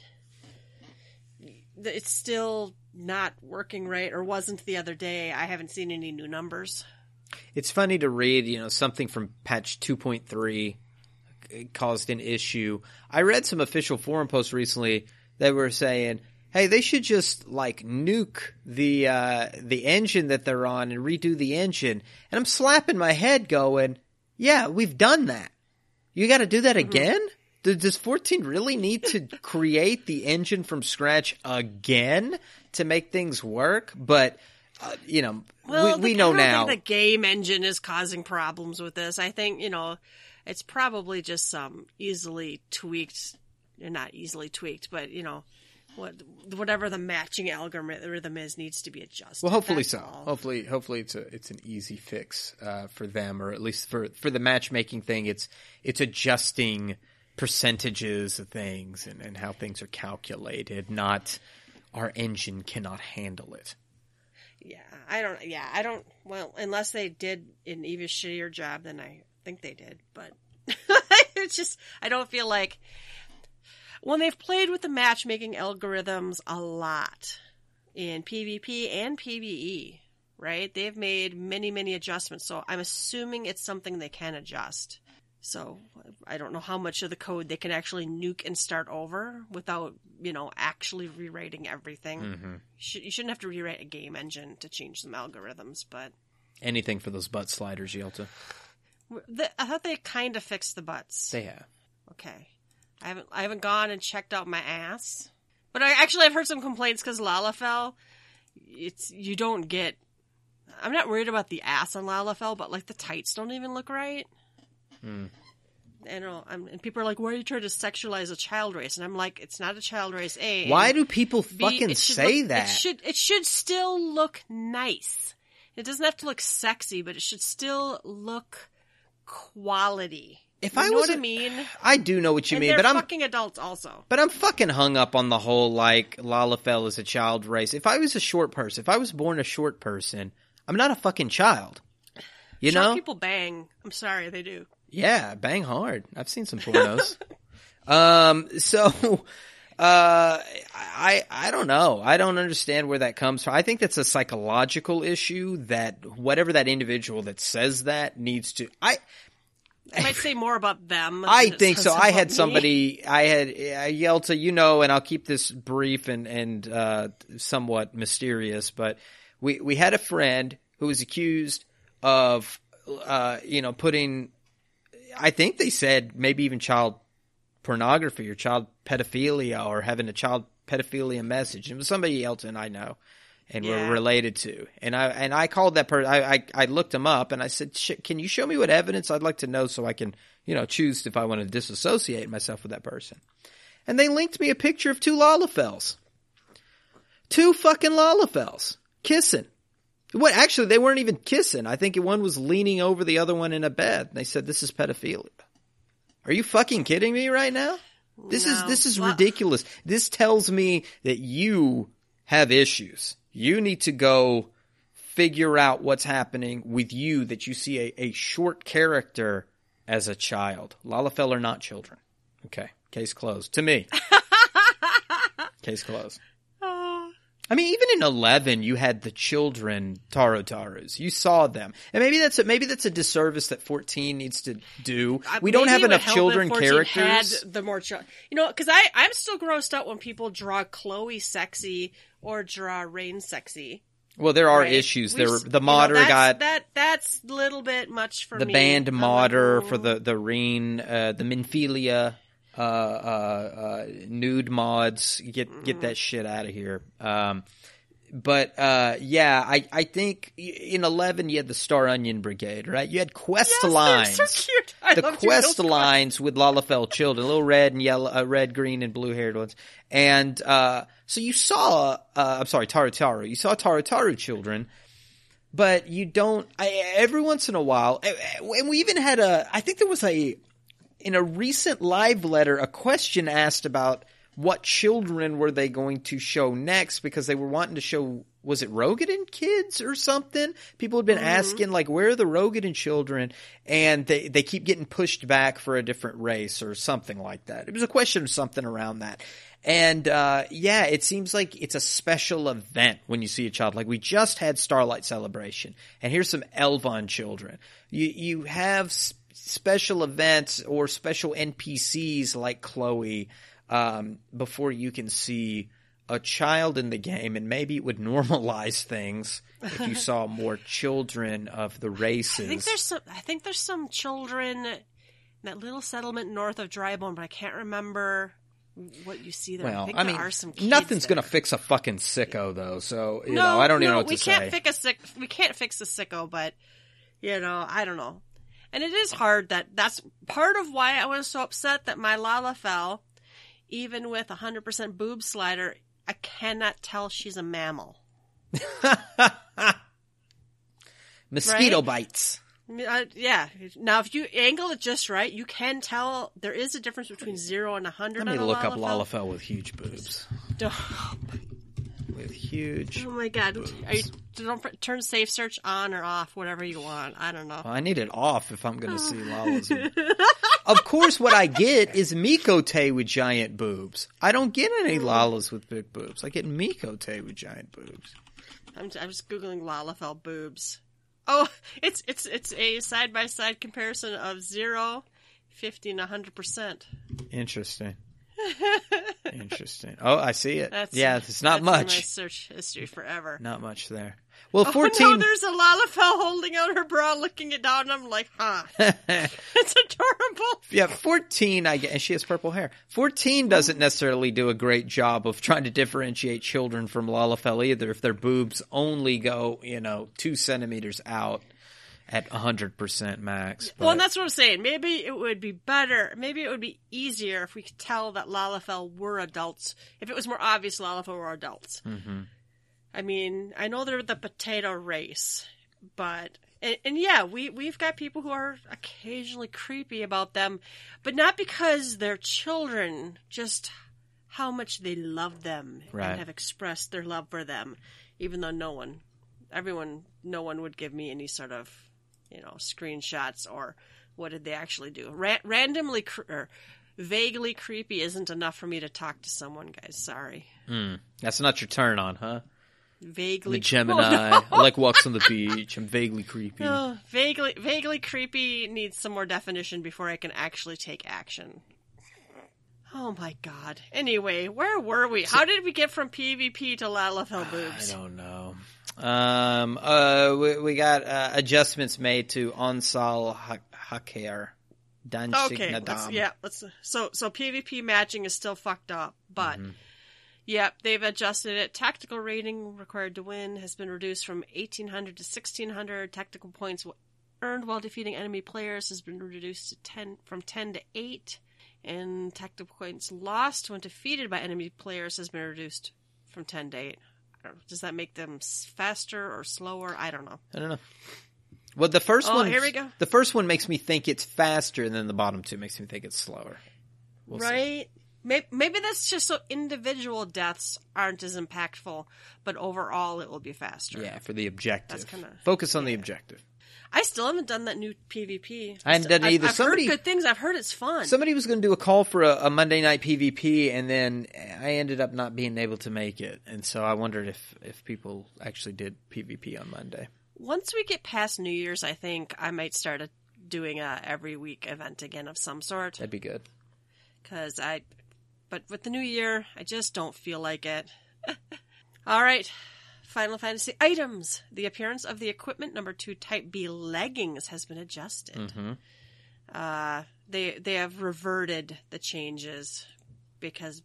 it's still not working right or wasn't the other day. I haven't seen any new numbers. It's funny to read, you know, something from patch 2.3 caused an issue. I read some official forum posts recently that were saying, "Hey, they should just like nuke the uh the engine that they're on and redo the engine." And I'm slapping my head going, "Yeah, we've done that. You got to do that again?" Th- Does 14 really need to create the engine from scratch again to make things work? But uh, you know, Well, we, we know now. The game engine is causing problems with this. I think you know, it's probably just some easily tweaked, or not easily tweaked, but you know, what whatever the matching algorithm is needs to be adjusted. Well, hopefully That's so. all. Hopefully, hopefully it's a it's an easy fix uh, for them, or at least for for the matchmaking thing. It's it's adjusting percentages of things and, and how things are calculated. Not our engine cannot handle it. Yeah, I don't. Yeah, I don't. Well, unless they did an even shittier job than I think they did, but it's just I don't feel like when they've played with the matchmaking algorithms a lot in PvP and PvE, right? They've made many many adjustments, so I'm assuming it's something they can adjust. So I don't know how much of the code they can actually nuke and start over without, you know, actually rewriting everything. Mm-hmm. You shouldn't have to rewrite a game engine to change some algorithms, but Anything for those butt sliders, Yelta. I thought they kind of fixed the butts. They have. Okay, I haven't I haven't gone and checked out my ass, but I actually I've heard some complaints because Lalafell, it's you don't get. I'm not worried about the ass on Lalafell, but like the tights don't even look right. Hmm. I know, I'm, and people are like, "Why are you trying to sexualize a child race?" And I'm like, "It's not a child race." A. Why do people B, fucking say look- that? It should it should still look nice. It doesn't have to look sexy, but it should still look quality. If you I know was what I mean, I do know what you and mean, but I'm fucking adults also. But I'm fucking hung up on the whole like Lalafell is a child race. If I was a short person, if I was born a short person, I'm not a fucking child. You Short know? people bang. I'm sorry, they do. Yeah, bang hard. I've seen some pornos. um, so uh I I don't know. I don't understand where that comes from. I think that's a psychological issue that whatever that individual that says that needs to I I might say more about them. I think so. I had me. somebody. I had uh, Yelta, you know, and I'll keep this brief and and uh, somewhat mysterious. But we we had a friend who was accused of, uh, you know, putting. I think they said maybe even child pornography or child pedophilia or having a child pedophilia message. It was somebody else and I know and Yeah. we're related to. And I and I called that person. I, I I looked him up and I said, "Sh- "Can you show me what evidence? I'd like to know so I can you know choose if I want to disassociate myself with that person." And they linked me a picture of two Lalafells, two fucking Lalafells kissing. What? Actually, they weren't even kissing. I think one was leaning over the other one in a bed. They said this is pedophilia. Are you fucking kidding me right now? This is this is Well- ridiculous. This tells me that you have issues. You need to go figure out what's happening with you that you see a, a short character as a child. Lalafell are not children. Okay. Case closed. To me. Case closed. I mean, even in eleven, you had the children Tarutarus. You saw them, and maybe that's a, maybe that's a disservice that fourteen needs to do. Uh, We don't have enough children characters. The more, you know, because I I'm still grossed out when people draw Chloe sexy or draw Ryne sexy. Well, there are right? issues. There, the you know, modder got that. That's a little bit much for the me. band modder "Ooh." for the the Ryne, uh, the Minfilia, uh, uh, uh, nude mods. Get get that shit out of here. Um, but uh, yeah, I, I think in eleven you had the Star Onion Brigade, right? You had quest Yes, lines, so. The quest lines with Lalafell children, little red and yellow, uh, red, green, and blue haired ones, and uh, so you saw, uh, I'm sorry, Tarutaru, you saw Tarutaru children. But you don't. I, every once in a while, and we even had a. I think there was a in a recent live letter a question asked about what children were they going to show next because they were wanting to show was it Roegadyn kids or something? People had been asking like where are the Roegadyn children and they they keep getting pushed back for a different race or something like that. It was a question of something around that. And uh, yeah, it seems like it's a special event when you see a child. Like we just had Starlight Celebration, and here's some Elvon children. You you have special events or special NPCs like Chloe um, before you can see a child in the game, and maybe it would normalize things if you saw more children of the races. I think there's some. I think there's some children in that little settlement north of Drybone, but I can't remember what you see there. I well, think I there mean, are some. Kids nothing's there. gonna fix a fucking sicko though. So you no, know, I don't even know what we to can't say. fix a sick. We can't fix a sicko, but you know, I don't know. And it is hard that that's part of why I was so upset that my Lalafell, even with a hundred percent boob slider. I cannot tell she's a mammal. Mosquito Right? bites. Uh, yeah. Now, if you angle it just right, you can tell there is a difference between zero and a hundred. Let me on look up Lalafell. With huge boobs. Don't- With huge. Oh my god! Are you, don't turn safe search on or off, whatever you want. I don't know. Well, I need it off if I'm going to see Lala's. of course, what I get is Miqo'te with giant boobs. I don't get any mm. Lalas with big boobs. I get Miqo'te with giant boobs. I'm, I'm just googling Lalafell boobs. Oh, it's it's it's a side by side comparison of zero, 50, and hundred percent. Interesting. Interesting. Oh, I see it. That's yeah, it's not that's in my much. search history forever. Not much there. Well, Oh 14. no, there's a Lalafell holding out her bra, looking it down. and I'm like, huh? it's adorable. Yeah, 14, I get, and she has purple hair. 14 doesn't necessarily do a great job of trying to differentiate children from Lalafell either if their boobs only go, you know, two centimeters out at 100% max. Well, and that's what I'm saying. Maybe it would be better. Maybe it would be easier if we could tell that Lalafell were adults. If it was more obvious Lalafell were adults. Mhm. I mean, I know they're the potato race, but and, and yeah, we we've got people who are occasionally creepy about them, but not because they're children. Just how much they love them Right. and have expressed their love for them, even though no one, everyone, no one would give me any sort of, you know, screenshots or what did they actually do. Ra- randomly cr- or vaguely creepy isn't enough for me to talk to someone, guys. Sorry. Mm, that's not your turn on, huh? Vaguely The Gemini. I like walks on the beach. I'm vaguely creepy. Oh, vaguely, vaguely creepy needs some more definition before I can actually take action. Oh my god. Anyway, where were we? How did we get from PvP to Lalafell boobs? I don't know. Um, uh, we, we got uh, adjustments made to Onsal Ha- Hakair. Danshig Okay, let's, Naadam. yeah, let's. So, so PvP matching is still fucked up, but yep, they've adjusted it. Tactical rating required to win has been reduced from 1800 to 1600. Tactical points earned while defeating enemy players has been reduced to 10 from 10 to 8, and tactical points lost when defeated by enemy players has been reduced from 10 to 8. I don't know. Does that make them faster or slower? I don't know. I don't know. Well, the first Oh, one. here we go. The first one makes me think it's faster, and then the bottom two makes me think it's slower. We'll see. right? Maybe, maybe that's just so individual deaths aren't as impactful, but overall it will be faster. Yeah, for the objective. That's kinda- Focus on the objective. I still haven't done that new PvP. I haven't done it I've- either. I've Somebody- heard good things. I've heard it's fun. Somebody was going to do a call for a, a Monday night PvP, and then I ended up not being able to make it, and so I wondered if if people actually did PvP on Monday. Once we get past New Year's, I think I might start a, doing a every week event again of some sort. That'd be good. Because I, but with the new year, I just don't feel like it. All right. Final Fantasy items. The appearance of the equipment number two Type B leggings has been adjusted. Mhm. Uh, they they have reverted the changes because,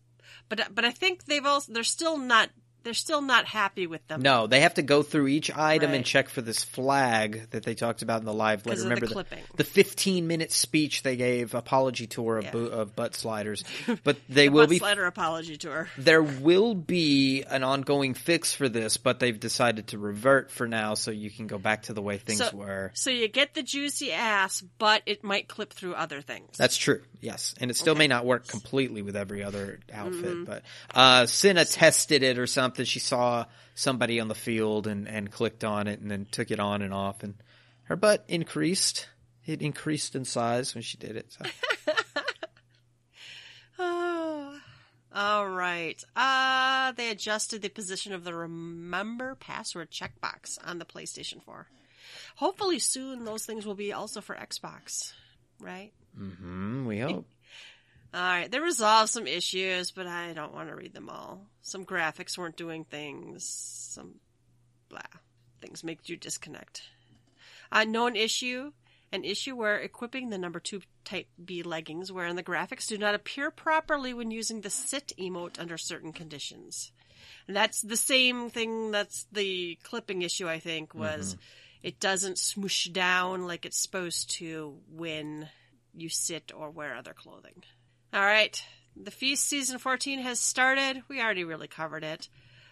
but but I think they've also they're still not they're still not happy with them. No, they have to go through each item and check for this flag that they talked about in the live letter. of the Remember clipping. the 15 minute speech they gave apology tour of, Yeah. bo- of butt sliders, but they Butt will be slider apology tour. there will be an ongoing fix for this, but they've decided to revert for now, so you can go back to the way things So, were. so you get the juicy ass, but it might clip through other things. That's true. Yes, and it still Okay. may not work completely with every other outfit, Mm-hmm. but uh, Cinna tested it or something. That she saw somebody on the field and and clicked on it, and then took it on and off, and her butt increased. It increased in size when she did it. So. Oh. All right. Uh, they adjusted the position of the remember password checkbox on the PlayStation 4. Hopefully soon those things will be also for Xbox, right? Mm-hmm. we hope. All right, they resolved some issues, but I don't want to read them all. Some graphics weren't doing things. Some blah things make you disconnect. A known issue, an issue where equipping the number two type B leggings, wherein the graphics do not appear properly when using the sit emote under certain conditions. And that's the same thing. That's the clipping issue. I think was mm-hmm. it doesn't smoosh down like it's supposed to when you sit or wear other clothing. All right. The feast season 14 has started. We already really covered it.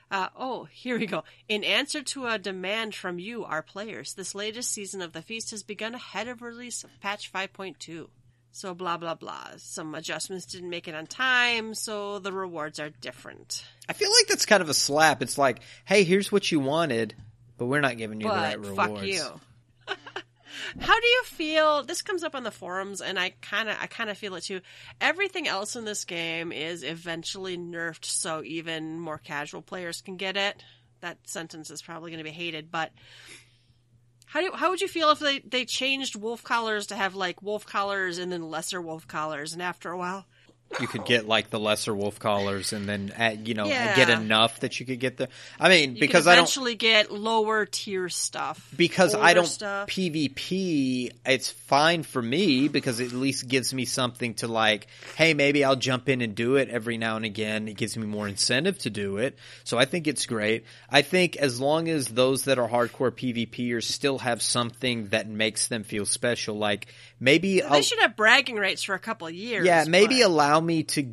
Uh, oh, here we go. In answer to a demand from you, our players, this latest season of the feast has begun ahead of release of patch 5.2. So blah blah blah. Some adjustments didn't make it on time, so the rewards are different. I feel like that's kind of a slap. It's like, hey, here's what you wanted, but we're not giving you the right But rewards. fuck you. How do you feel? This comes up on the forums, and I kind of, I kind of feel it too. Everything else in this game is eventually nerfed, so even more casual players can get it. That sentence is probably going to be hated, but how do how would you feel if they they changed wolf collars to have like wolf collars and then lesser wolf collars, and after a while, you could get like the lesser wolf collars and then add, you know Yeah. get enough that you could get the i mean you because i don't eventually get lower tier stuff because i don't stuff. pvp it's fine for me because it at least gives me something to like hey maybe i'll jump in and do it every now and again it gives me more incentive to do it so i think it's great i think as long as those that are hardcore pvpers still have something that makes them feel special like maybe They should have bragging rights for a couple of years. yeah, maybe but- allow me to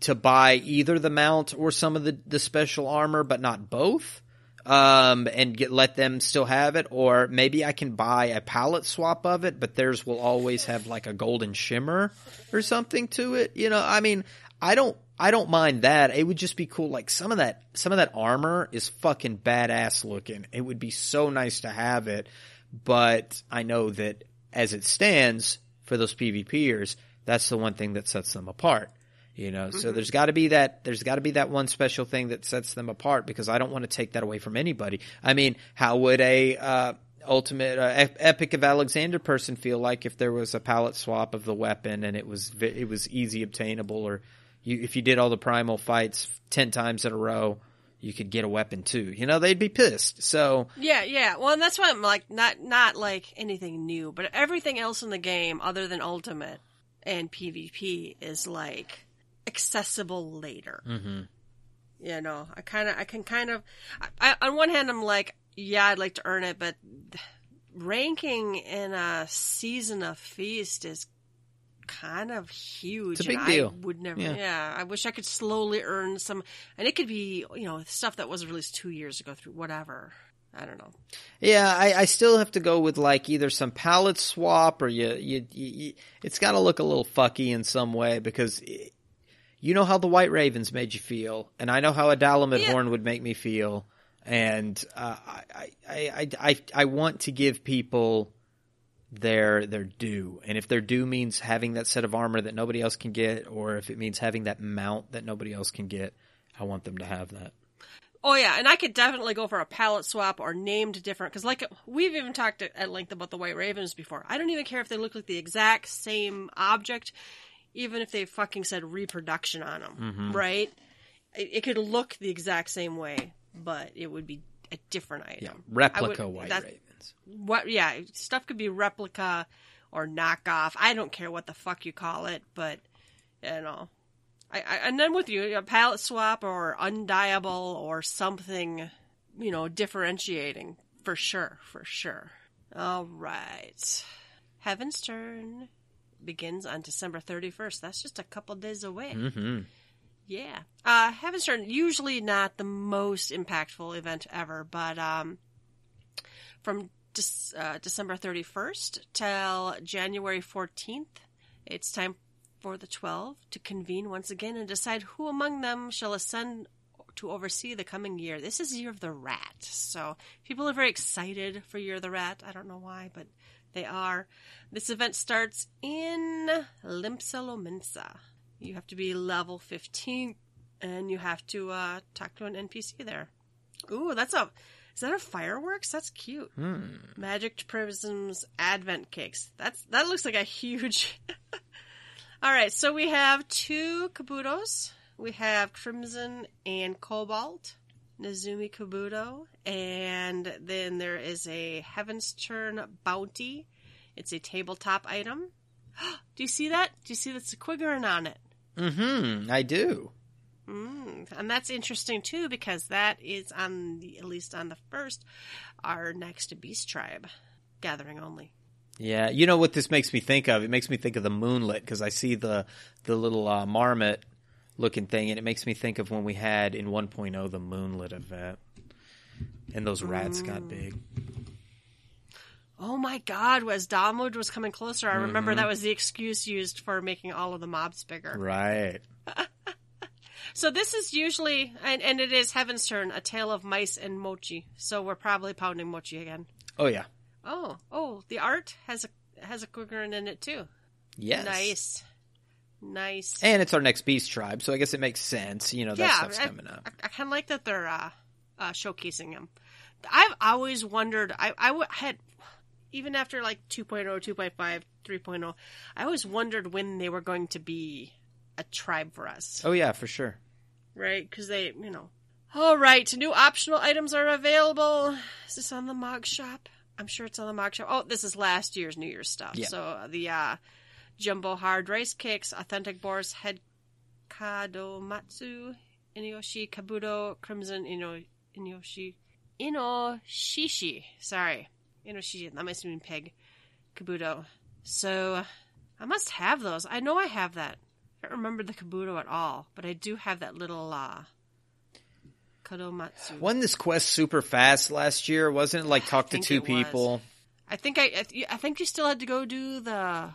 to buy either the mount or some of the the special armor, but not both. Um, and get let them still have it, or maybe I can buy a palette swap of it, but theirs will always have like a golden shimmer or something to it. You know, I mean, I don't. I don't mind that. It would just be cool. Like some of that, some of that armor is fucking badass looking. It would be so nice to have it, but I know that as it stands for those PvPers, that's the one thing that sets them apart. You know, so there's got to be that there's got to be that one special thing that sets them apart because I don't want to take that away from anybody. I mean, how would a uh, ultimate uh, Epic of Alexander person feel like if there was a palette swap of the weapon and it was it was easy obtainable, or you, if you did all the primal fights ten times in a row, you could get a weapon too. You know, they'd be pissed. So Yeah, yeah. Well, and that's why I'm like not not like anything new, but everything else in the game other than Ultimate and PvP is like accessible later. Mm-hmm. You know, I kind of I can kind of I, on one hand I'm like, yeah, I'd like to earn it, but ranking in a season of feast is kind of huge. It's a big and deal. I would never. Yeah. Yeah. I wish I could slowly earn some, and it could be you know stuff that was released two years ago through whatever. I don't know. Yeah, I, I still have to go with like either some palette swap or you, you, you, it's got to look a little fucky in some way because it, you know how the White Ravens made you feel, and I know how a Dalamud Yeah. Horn would make me feel, and uh, I, I, I, I, I want to give people their their due, and if their due means having that set of armor that nobody else can get, or if it means having that mount that nobody else can get, I want them to have that. Oh yeah, and I could definitely go for a palette swap or named different because, like, we've even talked at length about the White Ravens before. I don't even care if they look like the exact same object, even if they fucking said reproduction on them, mm-hmm. right? It, it could look the exact same way, but it would be a different item. Yeah, replica would- White Ravens. What? Yeah, stuff could be replica or knockoff. I don't care what the fuck you call it, but you know, I, I, and then with you, a palette swap or undieable or something, you know, differentiating for sure, for sure. All right. Heavensturn begins on December 31st. That's just a couple days away. hmm Yeah. Uh, Heavensturn, usually not the most impactful event ever, but um, from Dec- uh, December 31st till January 14th, it's time for the Twelve to convene once again and decide who among them shall ascend to oversee the coming year. This is Year of the Rat, so people are very excited for Year of the Rat. I don't know why, but they are. This event starts in Limsa Lominsa. You have to be level 15 and you have to uh, talk to an NPC there. Ooh, that's a. Is that a fireworks? That's cute. Magic Prisms Advent Cakes. That's that looks like a huge. All right, so we have two Kabutos. We have Crimson and Cobalt, Nezumi Kabuto, and then there is a Heavensturn Bounty. It's a tabletop item. Do you see that? Do you see that's a on it? Mm hmm I do. Mm, and that's interesting too because that is on the at least on the first our next beast tribe gathering only. Yeah, you know what this makes me think of? It makes me think of the moonlit because I see the the little uh, marmot looking thing, and it makes me think of when we had in 1.0 the moonlit event, and those rats got big. Oh my god, as Dalamud was coming closer, I remember that was the excuse used for making all of the mobs bigger. Right. So this is usually and, and it is Heavensturn, a tale of mice and mochi. So we're probably pounding mochi again. Oh yeah. Oh, oh, the art has a has a Qiqirn in it too. Yes. Nice. Nice. And it's our next beast tribe, so I guess it makes sense. You know that yeah, stuff's I, coming up. I, I kind of like that they're uh, uh, showcasing him. I've always wondered. I I w- had even after like oh, 2.0, 2.5, 3.0, I always wondered when they were going to be a tribe for us, Oh yeah, for sure. right? Because they, you know. All right, new optional items are available. Is this on the Mog Shop? I'm sure it's on the mock Shop. Oh, this is last year's New Year's stuff. Yeah. So uh, the uh, jumbo hard rice cakes, authentic boar's head kadomatsu, inyoshi kabuto, crimson ino inyoshi inoshishi. Sorry, inoshishi. That must mean pig. Kabuto. So I must have those. I know I have that. I don't remember the kabuto at all, but I do have that little uh, kadomatsu. Wasn't this quest super fast last year? Wasn't it like talk to two was. people, I think I, I think you still had to go do the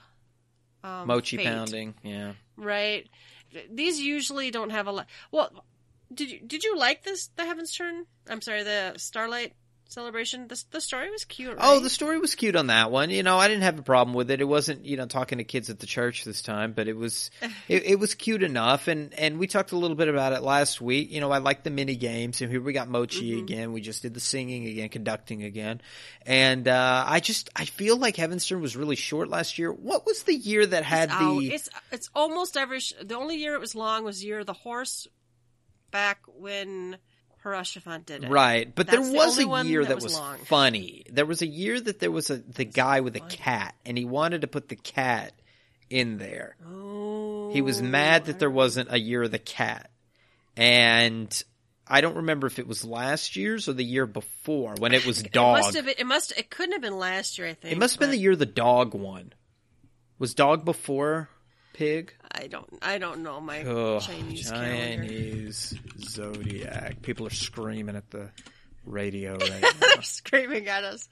um, mochi fate, pounding? Yeah. right? These usually don't have a lot. Well, did you did you like this? The Heavensturn. I'm sorry, the Starlight celebration. The the story was cute. Right? Oh, the story was cute on that one. You know, I didn't have a problem with it. It wasn't, you know, talking to kids at the church this time, but it was, it, it was cute enough. And and we talked a little bit about it last week. You know, I like the mini games, and here we got Mochi Mm-hmm. again. We just did the singing again, conducting again, and uh, I just I feel like Heavensturn was really short last year. What was the year that had Oh, the? it's it's almost every. Sh- the only year it was long was year of the horse, back when Harashafant did it. Right, but That's there was only a year that that, was was, funny. There was a year that there was a the guy with a cat, and he wanted to put the cat in there. Oh, He was mad that there wasn't a year of the cat. And I don't remember if it was last year's or the year before when it was dog. It must have been. It must. It couldn't have been last year. I think It must have been the year the dog won. Was dog before pig? I don't. I don't know my Oh, Chinese calendar. Chinese zodiac. People are screaming at the radio right now. screaming at us.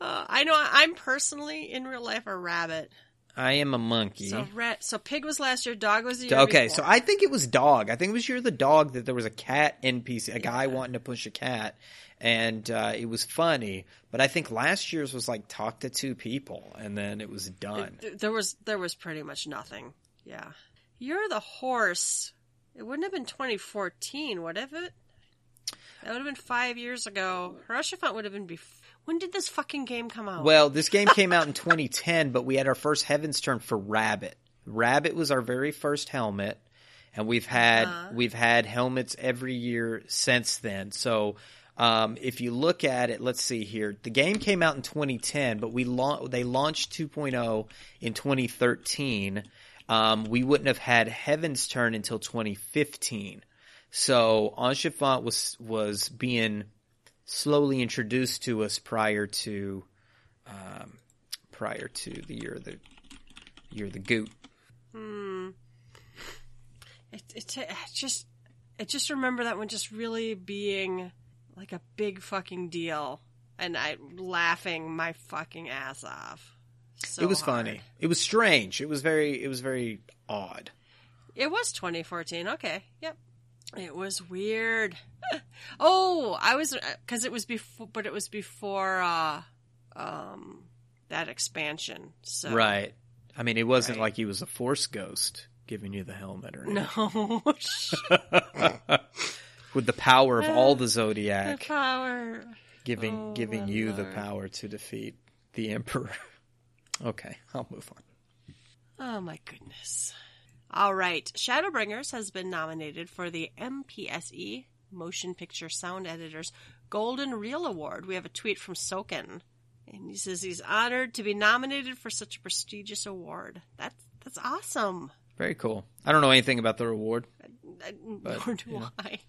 Uh, I know. I'm personally in real life a rabbit. I am a monkey. So rat. So pig was last year. Dog was the year. Okay, before. so I think it was dog. I think it was year the dog that there was a cat NPC, a guy wanting to push a cat, and uh, it was funny. But I think last year's was like talk to two people, and then it was done. Th- there was there was pretty much nothing. Yeah. You're the horse. It wouldn't have been 2014, would have it? That would have been five years ago. Harashafant would have been before. When did this fucking game come out? Well, this game came out in 2010, but we had our first Heavensturn for Rabbit. Rabbit was our very first helmet, and we've had Uh-huh. we've had helmets every year since then. So. Um, if you look at it, let's see here. The game came out in 2010, but we lau- they launched 2.0 in 2013, um, we wouldn't have had Heavensturn until 2015. So Enchefant was was being slowly introduced to us prior to um, prior to the year of the year of the goot. It, it, it just, just remember that one just really being like a big fucking deal, and I laughing my fucking ass off. So it was hard. funny. It was strange. It was very it was very odd. It was 2014. Okay. Yep. It was weird. oh, I was because it was before, but it was before uh, um, that expansion. So Right. I mean, it wasn't Right. like he was a force ghost giving you the helmet or anything. no shit, With the power of all the the zodiac power. giving Oh, giving you the power to defeat the emperor. okay, I'll move on. Oh my goodness. All right. Shadowbringers has been nominated for the MPSE Motion Picture Sound Editors Golden Reel Award. We have a tweet from Soken. And he says he's honored to be nominated for such a prestigious award. That's that's awesome. Very cool. I don't know anything about the reward. I- uh, uh, But, Nor do you know. I.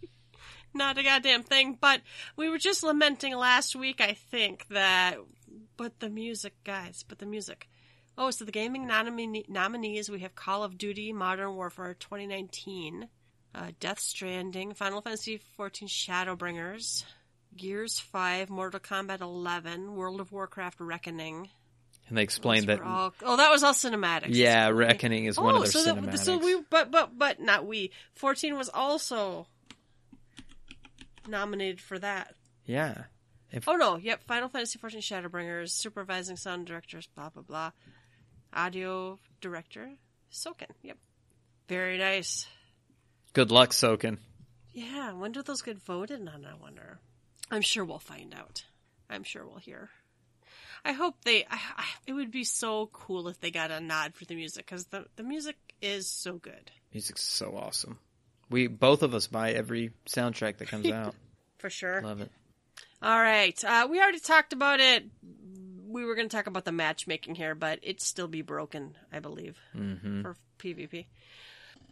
Not a goddamn thing. But we were just lamenting last week, I think, that. But the music, guys, but the music. Oh, so the gaming nomine- nominees we have Call of Duty Modern Warfare 2019, uh, Death Stranding, Final Fantasy XIV Shadowbringers, Gears 5, Mortal Kombat 11, World of Warcraft Reckoning. And they explained that. all- oh, that was all cinematics. yeah, Reckoning is one of Oh, their so that- so we, but but but not we. Fourteen was also nominated for that. yeah. Oh no, yep. Final Fantasy XIV Shadowbringers, supervising sound directors, blah blah blah, audio director, Soken. Yep, very nice. Good luck, Soken. Yeah, when do those get voted on? I wonder. I'm sure we'll find out. I'm sure we'll hear. I hope they. I, I, it would be so cool if they got a nod for the music because the the music is so good. Music's so awesome. We both of us buy every soundtrack that comes out. For sure. Love it. All right. Uh, we already talked about it. We were going to talk about the matchmaking here, but it'd still be broken, I believe, hmm for PvP.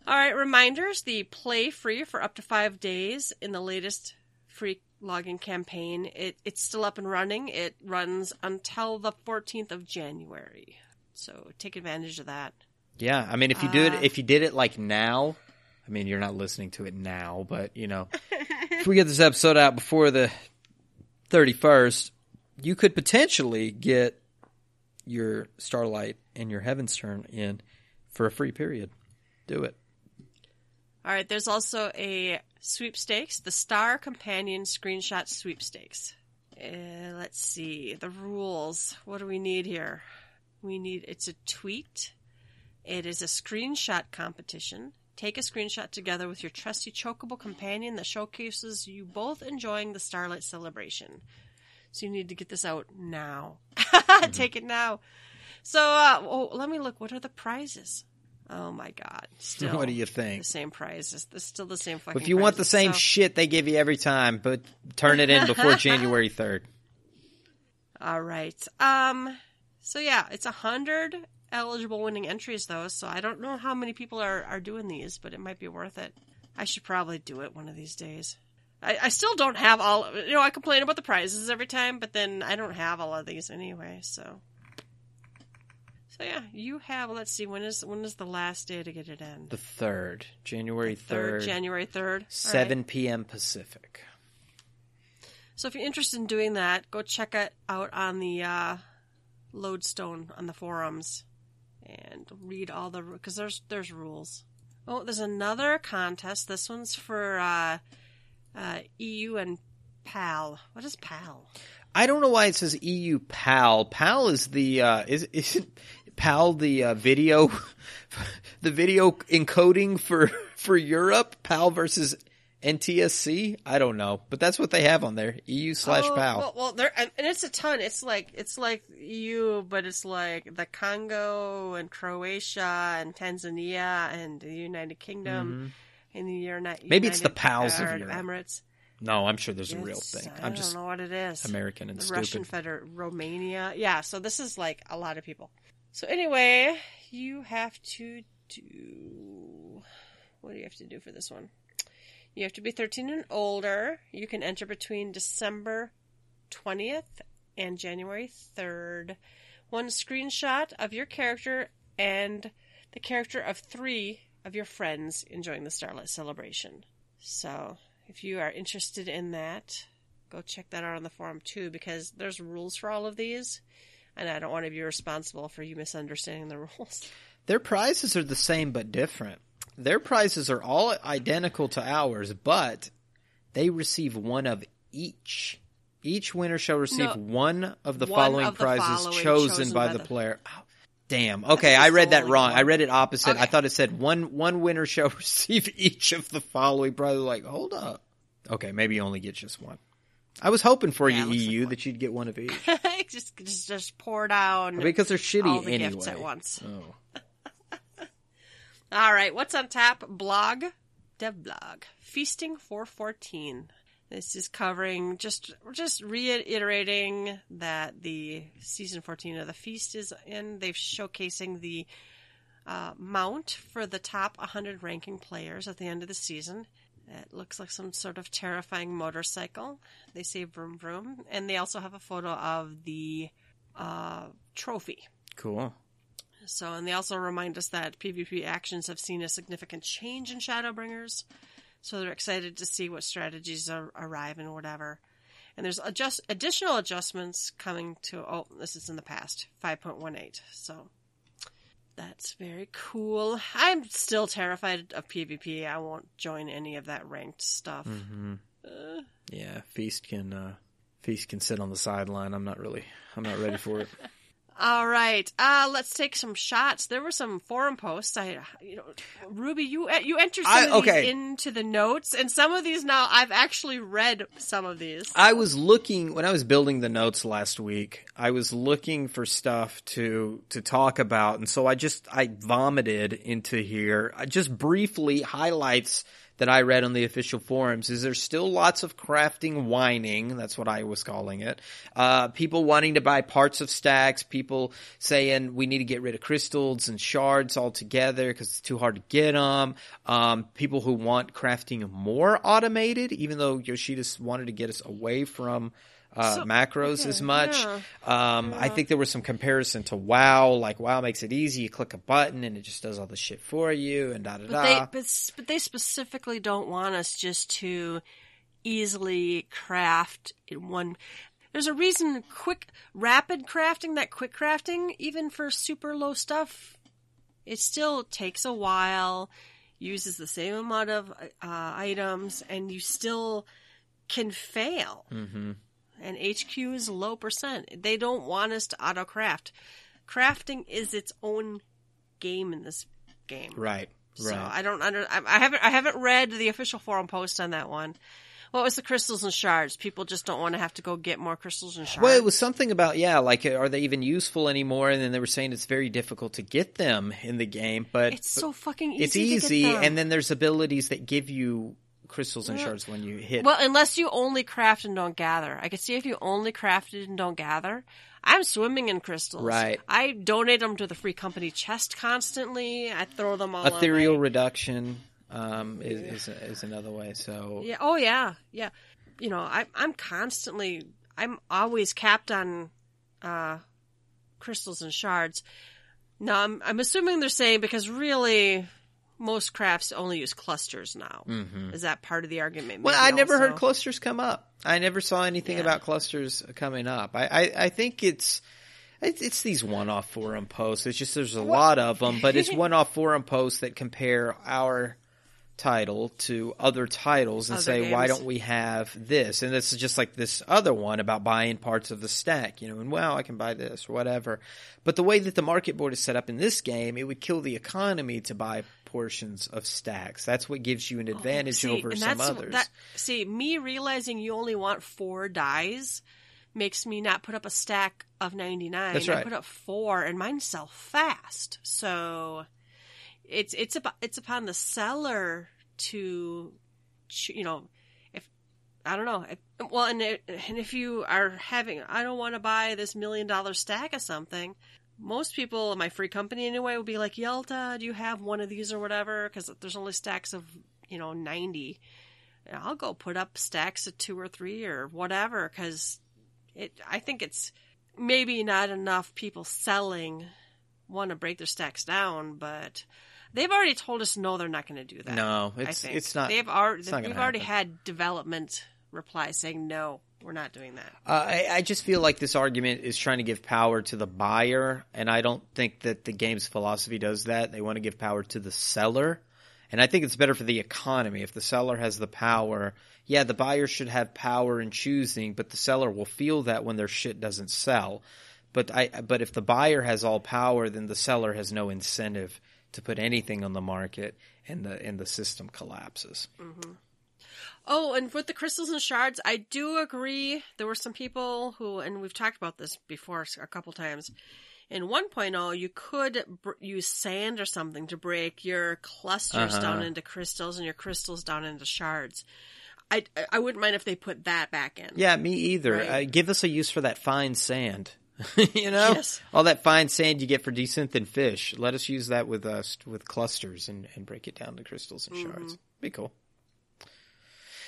All right. Reminders the play free for up to five days in the latest free login campaign. It, it's still up and running. It runs until the 14th of January. So take advantage of that. Yeah, I mean, if you do it, Uh, if you did it like now, I mean, you're not listening to it now, but you know, if we get this episode out before the 31st, you could potentially get your Starlight and your Heavensturn in for a free period. Do it. All right, there's also a sweepstakes, the Star Companion Screenshot Sweepstakes. Uh, let's see the rules. What do we need here? We need it's a tweet. It is a screenshot competition. Take a screenshot together with your trusty chocobo companion that showcases you both enjoying the Starlight celebration. So you need to get this out now. Take it now. So uh, oh, let me look. What are the prizes? Oh my god! Still, What do you think? the same prizes. It's still the same fucking. If you want the same So- shit they give you every time, but turn it in before January 3rd. all right. Um. So yeah, it's a hundred eligible winning entries though. So I don't know how many people are are doing these, but it might be worth it. I should probably do it one of these days. I, I still don't have all. You know, I complain about the prizes every time, but then I don't have all of these anyway. So. So yeah, you have. Let's see. When is when is the last day to get it in? The 3rd, January 3rd, January third. 7 p.m. Pacific. So if you're interested in doing that, go check it out on the uh, Lodestone on the forums and read all the because there's there's rules. Oh, there's another contest. This one's for uh, uh, EU and PAL. What is PAL? I don't know why it says EU PAL. PAL is the uh, is isn't PAL the uh, video the video encoding for for Europe? PAL versus NTSC? I don't know, but that's what they have on there. EU slash Oh, PAL. Well, well, there and it's a ton. It's like it's like EU, but it's like the Congo and Croatia and Tanzania and the United Kingdom and the United. Mm-hmm. Maybe it's the PALs of Europe. Emirates. no, I'm sure there's a real thing. I I'm just don't know what it is. American and the stupid. Russian Feder Romania. Yeah, so this is like a lot of people. So anyway, you have to do. What do you have to do for this one? You have to be 13 and older. You can enter between December 20th and January 3rd. One screenshot of your character and the character of three of your friends enjoying the Starlight Celebration. So, if you are interested in that, go check that out on the forum too, because there's rules for all of these, and I don't want to be responsible for you misunderstanding the rules. Their prizes are the same but different. Their prizes are all identical to ours, but they receive one of each. Each winner shall receive No, one of the one following of the prizes following chosen, chosen by, by the the- player. Oh, damn. Okay, I read that wrong. one. I read it opposite. I thought it said one one winner shall receive each of the following prizes. Like, hold up. Okay, maybe you only get just one. I was hoping for Yeah, you, looks like EU, that you'd get one of each just, just, just pour down because they're shitty all the anyway. gifts at once. Oh. All right, what's on tap? Blog, dev blog, feasting 414. This is covering just just reiterating that the season 14 of the feast is in. They're showcasing the uh, mount for the top 100 ranking players at the end of the season. It looks like some sort of terrifying motorcycle. They say vroom vroom, and they also have a photo of the uh, trophy. Cool. So, and they also remind us that PvP actions have seen a significant change in Shadowbringers. So they're excited to see what strategies are, arrive and whatever. And there's adjust, additional adjustments coming to, oh, this is in the past, 5.18. So that's very cool. I'm still terrified of PvP. I won't join any of that ranked stuff. hmm Uh, Yeah, Feast can uh, Feast can sit on the sideline. I'm not really. I'm not ready for it. All right, uh, let's take some shots. There were some forum posts. I, you know, Ruby, you you entered some I- of these okay. into the notes, and some of these now I've actually read some of these. I was looking when I was building the notes last week. I was looking for stuff to to talk about, and so I just I vomited into here. I just briefly highlights that I read on the official forums. Is there's still lots of crafting whining? That's what I was calling it. Uh, people wanting to buy parts of stacks. People saying we need to get rid of crystals and shards altogether because it's too hard to get them. Um, people who want crafting more automated, even though Yoshida's wanted to get us away from uh, So- macros okay, as much. yeah. Um, I think there was some comparison to WoW. Like WoW makes it easy. You click a button and it just does all the shit for you and da da But da. they but, but they specifically don't want us just to easily craft in one. There's a reason quick rapid crafting that quick crafting even for super low stuff it still takes a while uses the same amount of uh, items and you still can fail hmm and HQ is low percent. They don't want us to auto craft. Crafting is its own game in this game. Right. Right. So I don't under. I, I haven't. I haven't read the official forum post on that one. What was the crystals and shards? People just don't want to have to go get more crystals and shards. Well, it was something about yeah, like are they even useful anymore? And then they were saying it's very difficult to get them in the game, but It's so fucking easy. it's to get easy. And then there's abilities that give you crystals and Yeah. shards when you hit. well, unless you only craft and don't gather. I could see if you only crafted and don't gather. I'm swimming in crystals. Right. I donate them to the free company chest constantly. I throw them all. Ethereal my- reduction um, is, is is another way. So Yeah. Oh yeah. Yeah. You know, I, I'm constantly. I'm always capped on uh, crystals and shards. No, I'm I'm assuming they're saying because really most crafts only use clusters now. Mhm. Is that part of the argument? Well, I never heard clusters come up. I never saw anything Yeah. about clusters coming up. I, I, I think it's, it's it's these one-off forum posts. It's just there's a lot of them, but it's one-off forum posts that compare our title to other titles and Other say why don't we have this? And this is just like this other one about buying parts of the stack, you know, and well, I can buy this or whatever. But the way that the market board is set up in this game, it would kill the economy to buy portions of stacks. That's what gives you an oh, advantage Oh, See, over some others. That, see, me realizing you only want four dyes makes me not put up a stack of 99. That's I right. put up four and mine sell fast. So it's it's about it's upon the seller to you know if I don't know if, well and it, and if you are having I don't want to buy this million dollar stack of something most people in my free company anyway will be like, Yelta, do you have one of these or whatever? Because there's only stacks of, you know, 90. And I'll go put up stacks of two or three or whatever because it, I think it's maybe not enough people selling want to break their stacks down, but they've already told us no, they're not going to do that. No, it's it's not. They've already it's not gonna we've already happen. had development replies saying no, we're not doing that. Uh, I, I just feel like this argument is trying to give power to the buyer, and I don't think that the game's philosophy does that. They want to give power to the seller, and I think it's better for the economy if the seller has the power. Yeah, the buyer should have power in choosing, but the seller will feel that when their shit doesn't sell. But I, but if the buyer has all power, then the seller has no incentive to put anything on the market, and the and the system collapses. Oh, and with the crystals and shards, I do agree. There were some people who, and we've talked about this before a couple times. In 1.0, you could br- use sand or something to break your clusters Uh-huh. down into crystals and your crystals down into shards. I, I wouldn't mind if they put that back in. Yeah, me either. Right. Uh, give us a use for that fine sand. you know, Yes. all that fine sand you get for desynth and fish. Let us use that with us with clusters and, and break it down to crystals and shards. Be cool.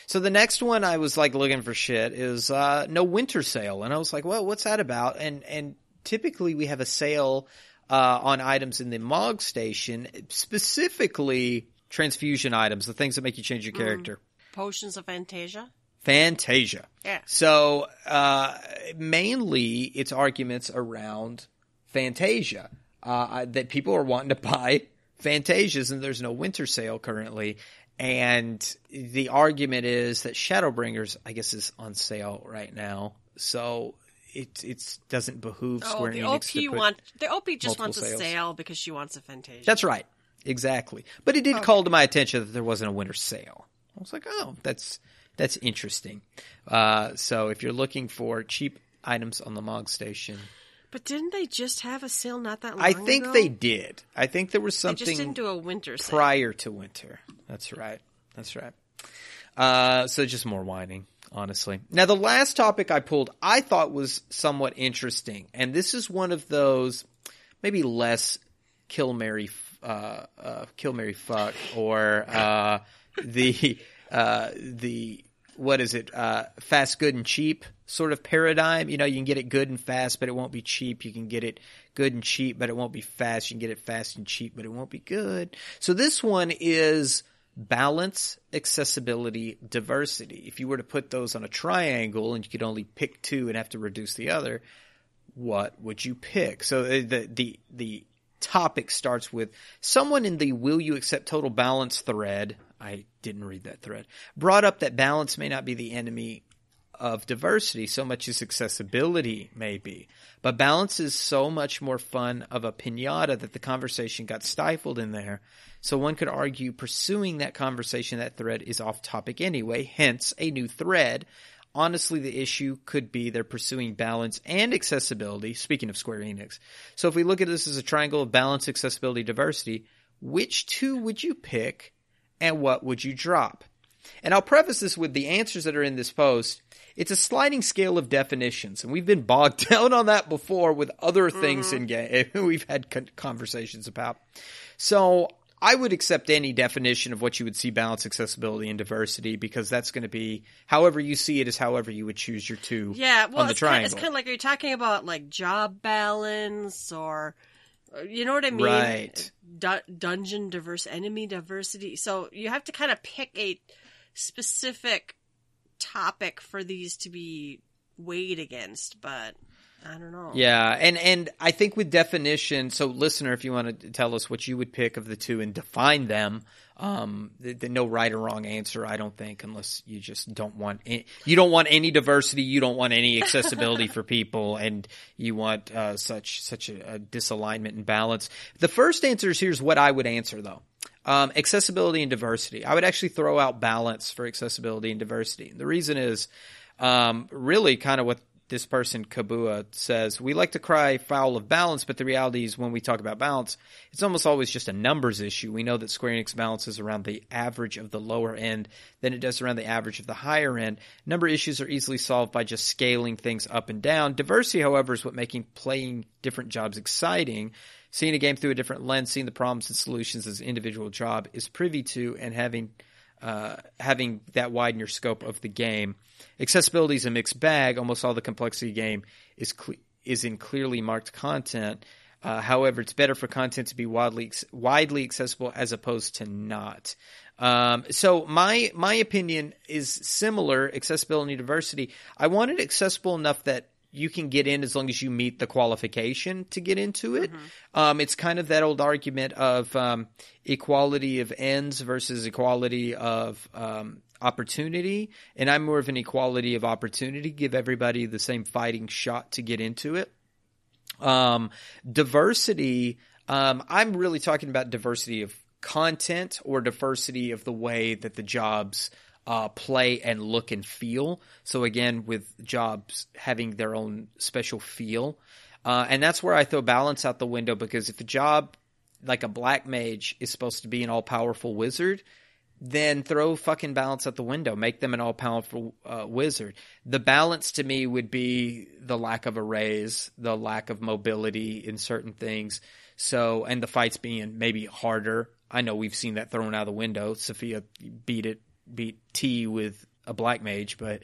So the next one I was like looking for shit is uh, no winter sale, and I was like, well, what's that about? And and typically we have a sale uh, on items in the Mog station, specifically transfusion items, the things that make you change your character. Potions of Fantasia. Fantasia. Yeah. So uh, mainly, it's arguments around Fantasia uh, that people are wanting to buy Fantasias, and there's no winter sale currently. And the argument is that Shadowbringers, I guess, is on sale right now, so it it doesn't behoove Oh, Square the Enix OP to put. want the OP just wants a sales. sale because she wants a Fantasia. That's right, exactly. But it did call to my attention that there wasn't a winter sale. I was like, oh, that's that's interesting. Uh, so if you're looking for cheap items on the Mog Station, but didn't they just have a sale not that long ago? I think ago? they did. I think there was something They just didn't do a winter sale. prior to winter. That's right. That's right. Uh, so just more whining, honestly. Now, the last topic I pulled, I thought was somewhat interesting, and this is one of those maybe less kill Mary, uh, uh, kill Mary fuck, or uh, the uh, the what is it? Uh, fast, good, and cheap sort of paradigm. You know, you can get it good and fast, but it won't be cheap. You can get it good and cheap, but it won't be fast. You can get it fast and cheap, but it won't be good. So this one is balance, accessibility, diversity. If you were to put those on a triangle and you could only pick two and have to reduce the other, what would you pick? So uh, the the the topic starts with someone in the will you accept total balance thread. I didn't read that thread. Brought up that balance may not be the enemy of diversity so much as accessibility may be. But balance is so much more fun of a pinata that the conversation got stifled in there. So one could argue pursuing that conversation, that thread is off topic anyway, hence a new thread. Honestly, the issue could be they're pursuing balance and accessibility, speaking of Square Enix. So if we look at this as a triangle of balance, accessibility, diversity, which two would you pick and what would you drop? And I'll preface this with the answers that are in this post. It's a sliding scale of definitions, and we've been bogged down on that before with other things mm-hmm. in game we've had conversations about. So I would accept any definition of what you would see balance, accessibility, and diversity because that's going to be however you see it is however you would choose your two Yeah, well, on the it's, kind, triangle. it's kind of like are you talking about like job balance or uh, you know what I mean? Right. Du- dungeon diverse enemy diversity. So you have to kind of pick a specific topic for these to be weighed against, but I don't know. Yeah, and and I think with definition, so listener, if you want to tell us what you would pick of the two and define them, um, the, the no right or wrong answer, I don't think, unless you just don't want any, you don't want any diversity, you don't want any accessibility for people, and you want uh, such such a, a disalignment and balance. The first answer is here's what I would answer though. Um, accessibility and diversity. I would actually throw out balance for accessibility and diversity. The reason is um, really kind of what this person Kabua says we like to cry foul of balance, but the reality is when we talk about balance, it's almost always just a numbers issue. We know that Square Enix balances around the average of the lower end than it does around the average of the higher end. Number issues are easily solved by just scaling things up and down. Diversity, however, is what making playing different jobs exciting. Seeing a game through a different lens, seeing the problems and solutions as an individual job is privy to, and having uh, having that widen your scope of the game. Accessibility is a mixed bag. Almost all the complexity game is is in clearly marked content. Uh, however, it's better for content to be widely widely accessible as opposed to not. Um, so my my opinion is similar. Accessibility and diversity. I want it accessible enough that you can get in as long as you meet the qualification to get into it. Mm-hmm. Um, it's kind of that old argument of um, equality of ends versus equality of um, opportunity. And I'm more of an equality of opportunity, give everybody the same fighting shot to get into it. Um, diversity, um, I'm really talking about diversity of content or diversity of the way that the jobs uh, play and look and feel. So again, with jobs having their own special feel, uh, and that's where I throw balance out the window because if a job like a black mage is supposed to be an all powerful wizard, then throw fucking balance out the window. Make them an all powerful uh, wizard. The balance to me would be the lack of arrays, the lack of mobility in certain things. So, and the fights being maybe harder. I know we've seen that thrown out the window. Sophia beat it beat T with a black mage, but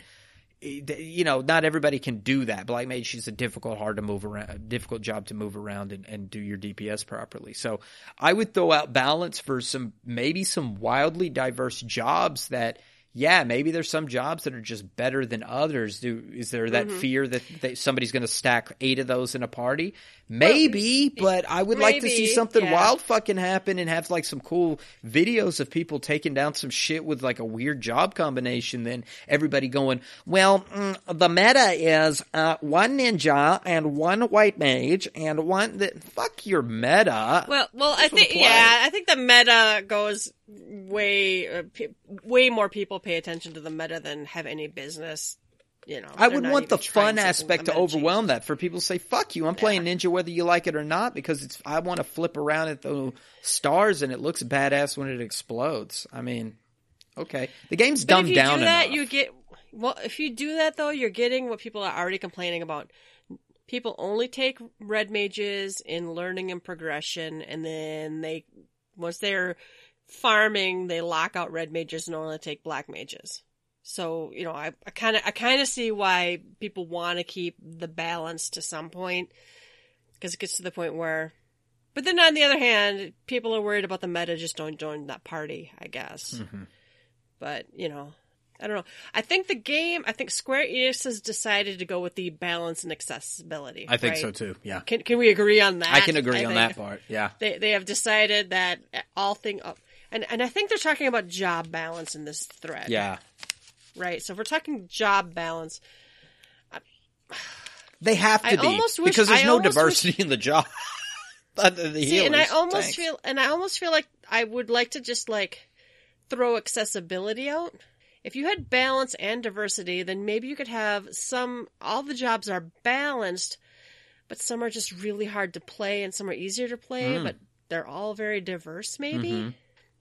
you know, not everybody can do that. Black mage is a difficult, hard to move around, difficult job to move around and, and do your DPS properly. So I would throw out balance for some, maybe some wildly diverse jobs that yeah, maybe there's some jobs that are just better than others. Do is there that mm-hmm. fear that, that somebody's going to stack eight of those in a party? Maybe, well, but I would maybe, like to see something yeah. wild fucking happen and have like some cool videos of people taking down some shit with like a weird job combination. Then everybody going, well, mm, the meta is uh, one ninja and one white mage and one that fuck your meta. Well, well, I think yeah, I think the meta goes way uh, way more people pay attention to the meta than have any business. You know, I would want the fun aspect to overwhelm change. that for people to say "fuck you." I'm yeah. playing Ninja whether you like it or not because it's. I want to flip around at the stars and it looks badass when it explodes. I mean, okay, the game's but dumbed down. Do that, enough. you get well. If you do that though, you're getting what people are already complaining about. People only take red mages in learning and progression, and then they once they're farming, they lock out red mages and only take black mages. So, you know, I kind of, I kind of see why people want to keep the balance to some point. Cause it gets to the point where, but then on the other hand, people are worried about the meta, just don't join that party, I guess. Mm-hmm. But, you know, I don't know. I think the game, I think Square Enix has decided to go with the balance and accessibility. I think right? so too. Yeah. Can can we agree on that? I can agree I on that part. Yeah. They they have decided that all thing and and I think they're talking about job balance in this thread. Yeah. Right. So if we're talking job balance, I, they have to I be wish, because there's I no diversity wish, in the job. the see, and I almost Thanks. feel and I almost feel like I would like to just like throw accessibility out. If you had balance and diversity, then maybe you could have some all the jobs are balanced, but some are just really hard to play and some are easier to play, mm. but they're all very diverse maybe. Mm-hmm.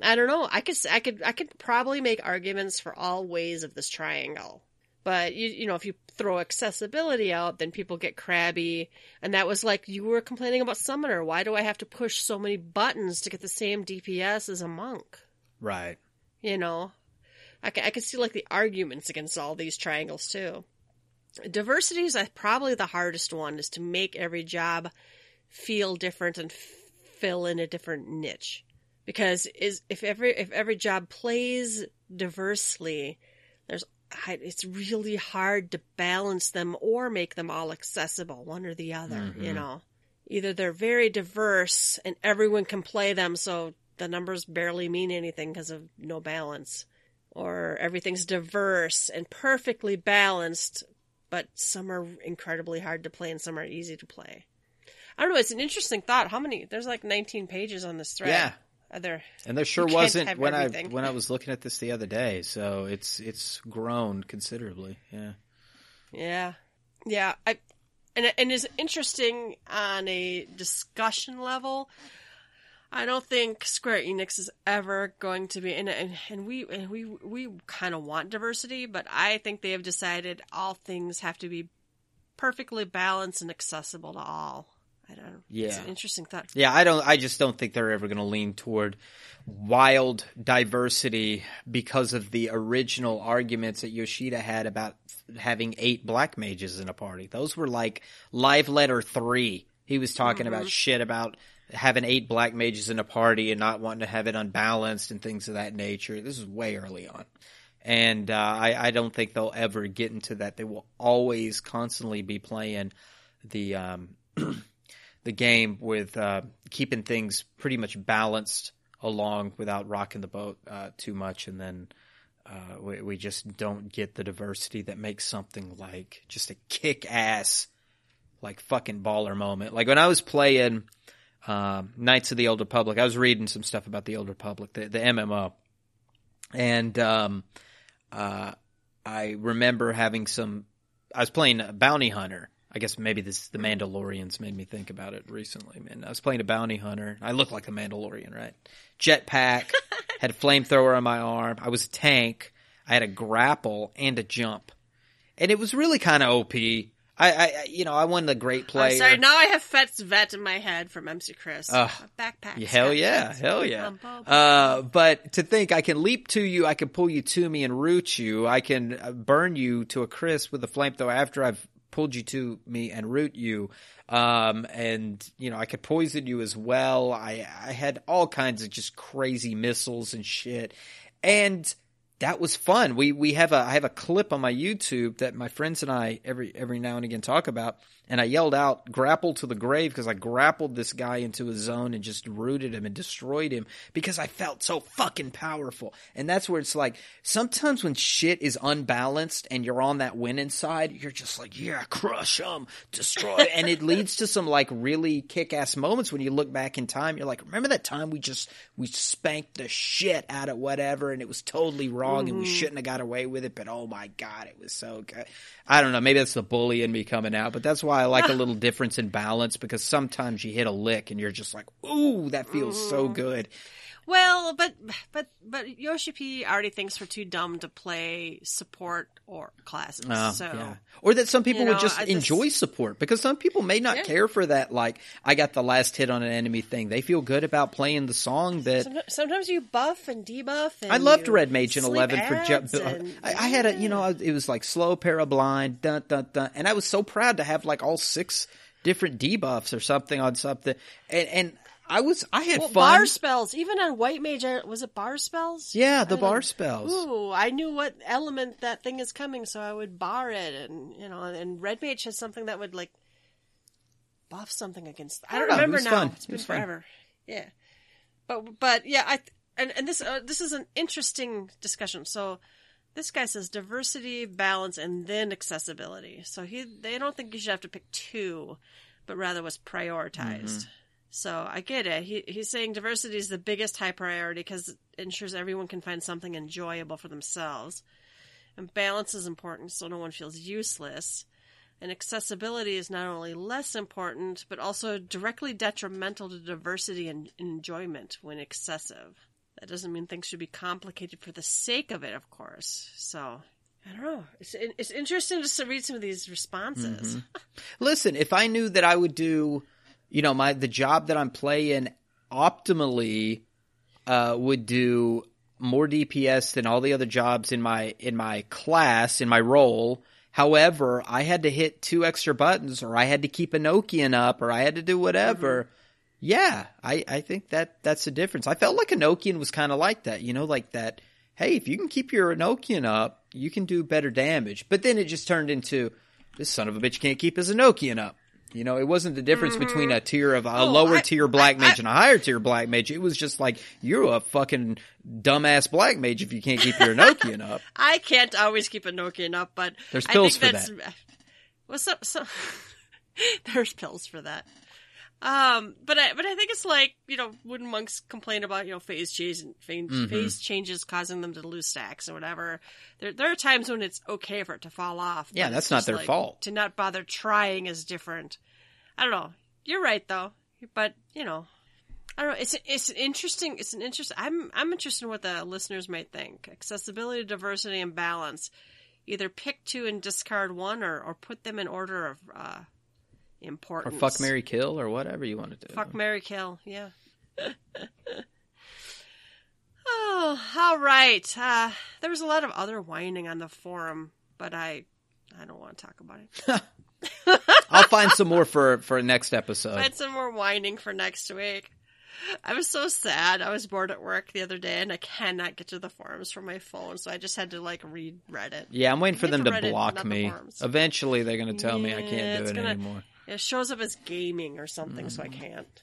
I don't know. I could I could I could probably make arguments for all ways of this triangle. But you you know, if you throw accessibility out, then people get crabby. And that was like you were complaining about Summoner. Why do I have to push so many buttons to get the same DPS as a monk? Right. You know, I can, I can see like the arguments against all these triangles too. Diversity is uh, probably the hardest one is to make every job feel different and fill in a different niche because is if every if every job plays diversely, there's it's really hard to balance them or make them all accessible, one or the other. Mm-hmm. You know, either they're very diverse and everyone can play them, so the numbers barely mean anything because of no balance, or everything's diverse and perfectly balanced, but some are incredibly hard to play and some are easy to play. I don't know. It's an interesting thought. How many? There's like 19 pages on this thread. Yeah, there, and there sure wasn't when everything. I when I was looking at this the other day. So it's it's grown considerably. Yeah. Yeah. Yeah, I and and is interesting on a discussion level. I don't think Square Enix is ever going to be, and and, and we and we we kind of want diversity, but I think they have decided all things have to be perfectly balanced and accessible to all. I don't know. It's Yeah. an interesting thought. Yeah, I don't. I just don't think they're ever going to lean toward wild diversity because of the original arguments that Yoshida had about having eight black mages in a party. Those were like live letter three. He was talking about shit about having eight black mages in a party and not wanting to have it unbalanced and things of that nature. This is way early on. And uh, I, I don't think they'll ever get into that. They will always constantly be playing the um, the game with uh, keeping things pretty much balanced along without rocking the boat uh, too much, and then uh, we, we just don't get the diversity that makes something like just a kick ass, like fucking baller moment. Like when I was playing um, Knights of the Old Republic, I was reading some stuff about the Old Republic, the, the MMO, and um, uh, I remember having some. I was playing Bounty Hunter. I guess maybe this the Mandalorians made me think about it recently. Man, I was playing a bounty hunter. I look like a Mandalorian, right? Jetpack, had a flamethrower on my arm. I was a tank. I had a grapple and a jump, and it was really kind of OP. I, I, you know, I won the great player. I'm sorry, now I have Fett's Vette in my head from MC Chris. Ugh. A backpack. Hell yeah, Fet's. hell yeah. Bum, bum, Uh, but to think I can leap to you, I can pull you to me and root you. I can uh, burn you to a crisp with a flamethrower after I've pulled you to me and root you. Um, and you know, I could poison you as well. I, I had all kinds of just crazy missiles and shit. And that was fun. We we have a I have a clip on my YouTube that my friends and I every every now and again talk about, and I yelled out "grapple to the grave" because I grappled this guy into a zone and just rooted him and destroyed him because I felt so fucking powerful. And that's where it's like sometimes when shit is unbalanced and you're on that winning side, you're just like yeah, crush him, destroy, and it leads to some like really kick ass moments when you look back in time. You're like, remember that time we just we spanked the shit out of whatever, and it was totally wrong, and we mm-hmm. shouldn't have got away with it, but oh my god, it was so good. I don't know, maybe that's the bully in me coming out, but that's why I like a little difference in balance because sometimes you hit a lick and you're just like, ooh, that feels so good. Well, but but but Yoshi P already thinks we're too dumb to play support or classes. Uh, so yeah. Or that some people You would know, just I just- enjoy support because some people may not Yeah. care for that. Like, I got the last hit on an enemy thing. They feel good about playing the song that Someti- sometimes you buff and debuff. And I loved Red Mage in eleven for ads ju- and- I, I had a you know it was like slow parablind dun dun dun, and I was so proud to have like all six different debuffs or something on something, and and I was I had well, fun. bar spells. Even on White Mage, was it bar spells? yeah, the I bar like- spells. Ooh, I knew what element that thing is coming, so I would bar it, and you know, and Red Mage has something that would like buff something against. I I don't, don't know, it remember was now. fun. It's It been fun. forever. Yeah, but but yeah, I and and this uh, this is an interesting discussion. So this guy says diversity, balance, and then accessibility. So he they don't think you should have to pick two, but rather was prioritized. So I get it. He he's saying diversity is the biggest high priority because it ensures everyone can find something enjoyable for themselves. And balance is important so no one feels useless. And accessibility is not only less important, but also directly detrimental to diversity and enjoyment when excessive. That doesn't mean things should be complicated for the sake of it, of course. So, I don't know. It's, it's interesting just to read some of these responses. Mm-hmm. Listen, if I knew that I would do, you know, my the job that I'm playing optimally uh, would do more DPS than all the other jobs in my in my class in my role. However, I had to hit two extra buttons, or I had to keep Enochian up, or I had to do whatever. Yeah, I, I think that that's the difference. I felt like Enochian was kind of like that, you know, like that. Hey, if you can keep your Enochian up, you can do better damage. But then it just turned into this son of a bitch can't keep his Enochian up. You know, it wasn't the difference between mm-hmm. a tier of a Oh, lower I- tier black I- mage I- and a higher tier black mage. It was just like you're a fucking dumbass black mage if you can't keep your Enochian up. I can't always keep a Enochian up, but There's I pills think for that's, What's up? So, there's pills for that. Um, but I, but I think it's like you know when monks complain about you know phase changes, phase, Mhm. phase changes causing them to lose stacks or whatever. There there are times when it's okay for it to fall off. Yeah, that's not their like, fault. To not bother trying is different. I don't know. You're right though, but you know. I don't know. It's it's an interesting. It's an interesting. I'm I'm interested in what the listeners might think. Accessibility, diversity, and balance. Either pick two and discard one, or or put them in order of uh, Or fuck Mary Kill or whatever you want to do. Fuck Mary Kill, yeah. oh, all right. Uh, there was a lot of other whining on the forum, but I, I don't want to talk about it. I'll find some more for for next episode. Had some more whining for next week. I was so sad. I was bored at work the other day, and I cannot get to the forums from my phone, so I just had to like read Reddit. Yeah, I'm waiting for them the to Reddit, block not the me. Eventually, they're going to tell me I can't do it gonna- anymore. It shows up as gaming or something, so I Mm. can't.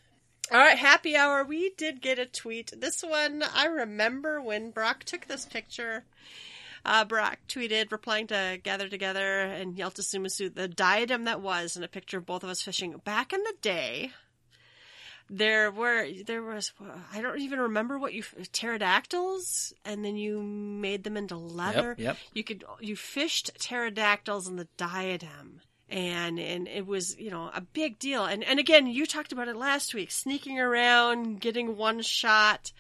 All right, happy hour. We did get a tweet. This one, I remember when Brock took this picture. Uh, Brock tweeted, replying to Gather Together and Yelta Sumasu, the diadem that was, and a picture of both of us fishing. Back in the day, there were, there was, I don't even remember what you, pterodactyls, and then you made them into leather. Yep, yep. You could, you fished pterodactyls in the diadem and and it was you know a big deal. And and again you talked about it last week sneaking around getting one shot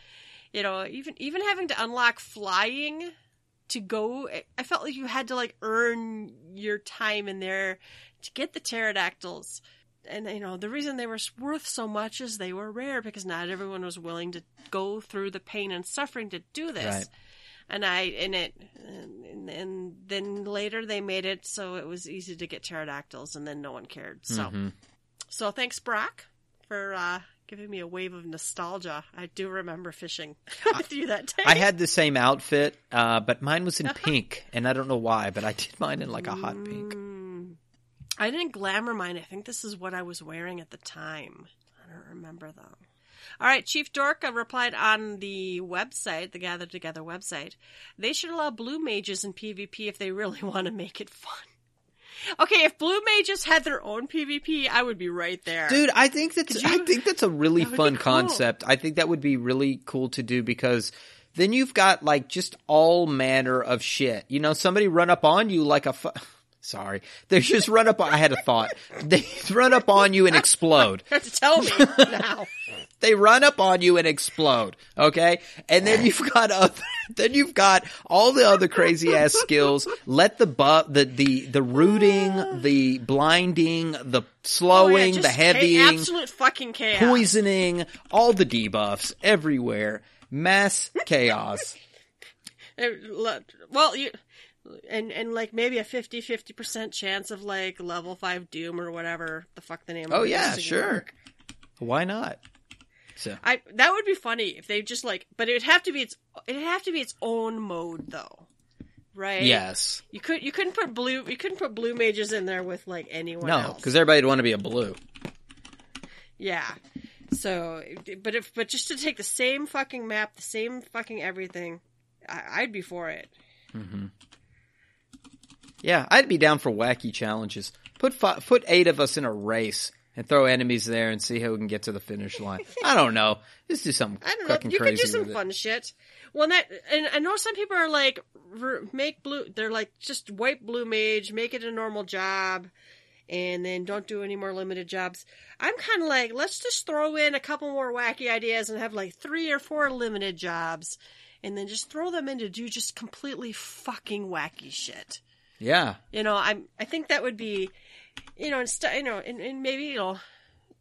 you know even even having to unlock flying to go i felt like you had to like earn your time in there to get the pterodactyls. And you know the reason they were worth so much is they were rare because not everyone was willing to go through the pain and suffering to do this. Right. And I and it and, and then later they made it so it was easy to get pterodactyls, and then no one cared. So Mhm. so thanks Brock for uh, giving me a wave of nostalgia. I do remember fishing with you that day. I had the same outfit, uh, but mine was in pink, and I don't know why, but I did mine in like a hot pink. Mm. I didn't glamour mine. I think this is what I was wearing at the time. I don't remember though. All right, Chief Dorka replied on the website, the Gather Together website. They should allow blue mages in PvP if they really want to make it fun. Okay, if blue mages had their own PvP, I would be right there. Dude, I think that's you- I think that's a really That fun cool. concept. I think that would be really cool to do because then you've got like just all manner of shit. You know, somebody run up on you like a fu- sorry, they just run up. I had a thought. They run up on you and explode. You have to tell me now. They run up on you and explode. Okay, and then you've got other, then you've got all the other crazy ass skills. Let the bu- the the the rooting, the blinding, the Oh, yeah, slowing, the cha- heavying, absolute fucking chaos. poisoning, all the debuffs everywhere. Mass chaos. Well, you and and like maybe a 50 percent chance of like level five doom or whatever the fuck the name. Oh of it yeah, sure. work. Why not? So I that would be funny if they just like, but it would have to be its it'd have to be its own mode though, right? yes, You could you couldn't put blue you couldn't put blue mages in there with like anyone no, because everybody'd want to be a blue. Yeah. So, but if but just to take the same fucking map, the same fucking everything, I, I'd be for it. Mm-hmm. Yeah, I'd be down for wacky challenges. Put fi- put eight of us in a race and throw enemies there and see who can get to the finish line. I don't know. Just do something I don't know. You could do some it. fun shit. Well, that and I know some people are like make blue. They're like just wipe blue mage, make it a normal job, and then don't do any more limited jobs. I'm kind of like let's just throw in a couple more wacky ideas and have like three or four limited jobs, and then just throw them in to do just completely fucking wacky shit. Yeah, You know, I'm. I think that would be, you know, instead, you know, and, and maybe you know,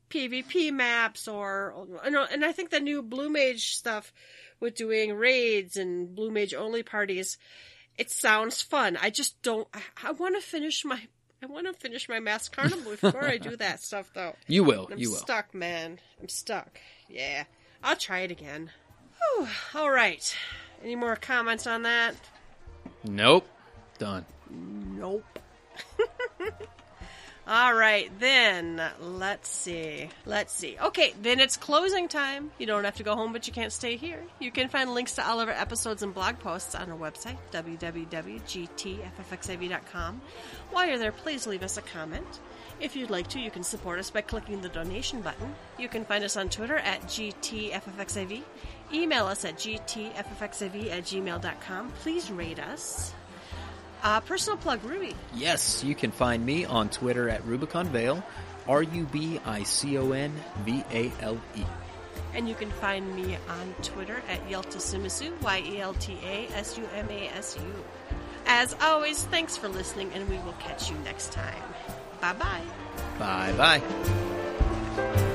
PvP maps or you know, and I think the new Blue Mage stuff with doing raids and Blue Mage only parties, it sounds fun. I just don't. I, I want to finish my. I want to finish my Masked Carnival before I do that stuff, though. you will. I'm you will. stuck, man. I'm stuck. Yeah, I'll try it again. Whew. All right. Any more comments on that? Nope. Done. Nope. All right, then let's see. Let's see. Okay, then it's closing time. You don't have to go home, but you can't stay here. You can find links to all of our episodes and blog posts on our website, www.gtffxiv.com. While you're there, please leave us a comment. If you'd like to, you can support us by clicking the donation button. You can find us on Twitter at GTFFXIV. Email us at GTFFXIV at gmail.com. Please rate us. Uh, personal plug, Ruby. Yes, you can find me on Twitter at Rubicon Vale, R U B I C O N V A L E. And you can find me on Twitter at Yelta Sumasu, Y E L T A S U M A S U. As always, thanks for listening, and we will catch you next time. Bye bye. Bye bye.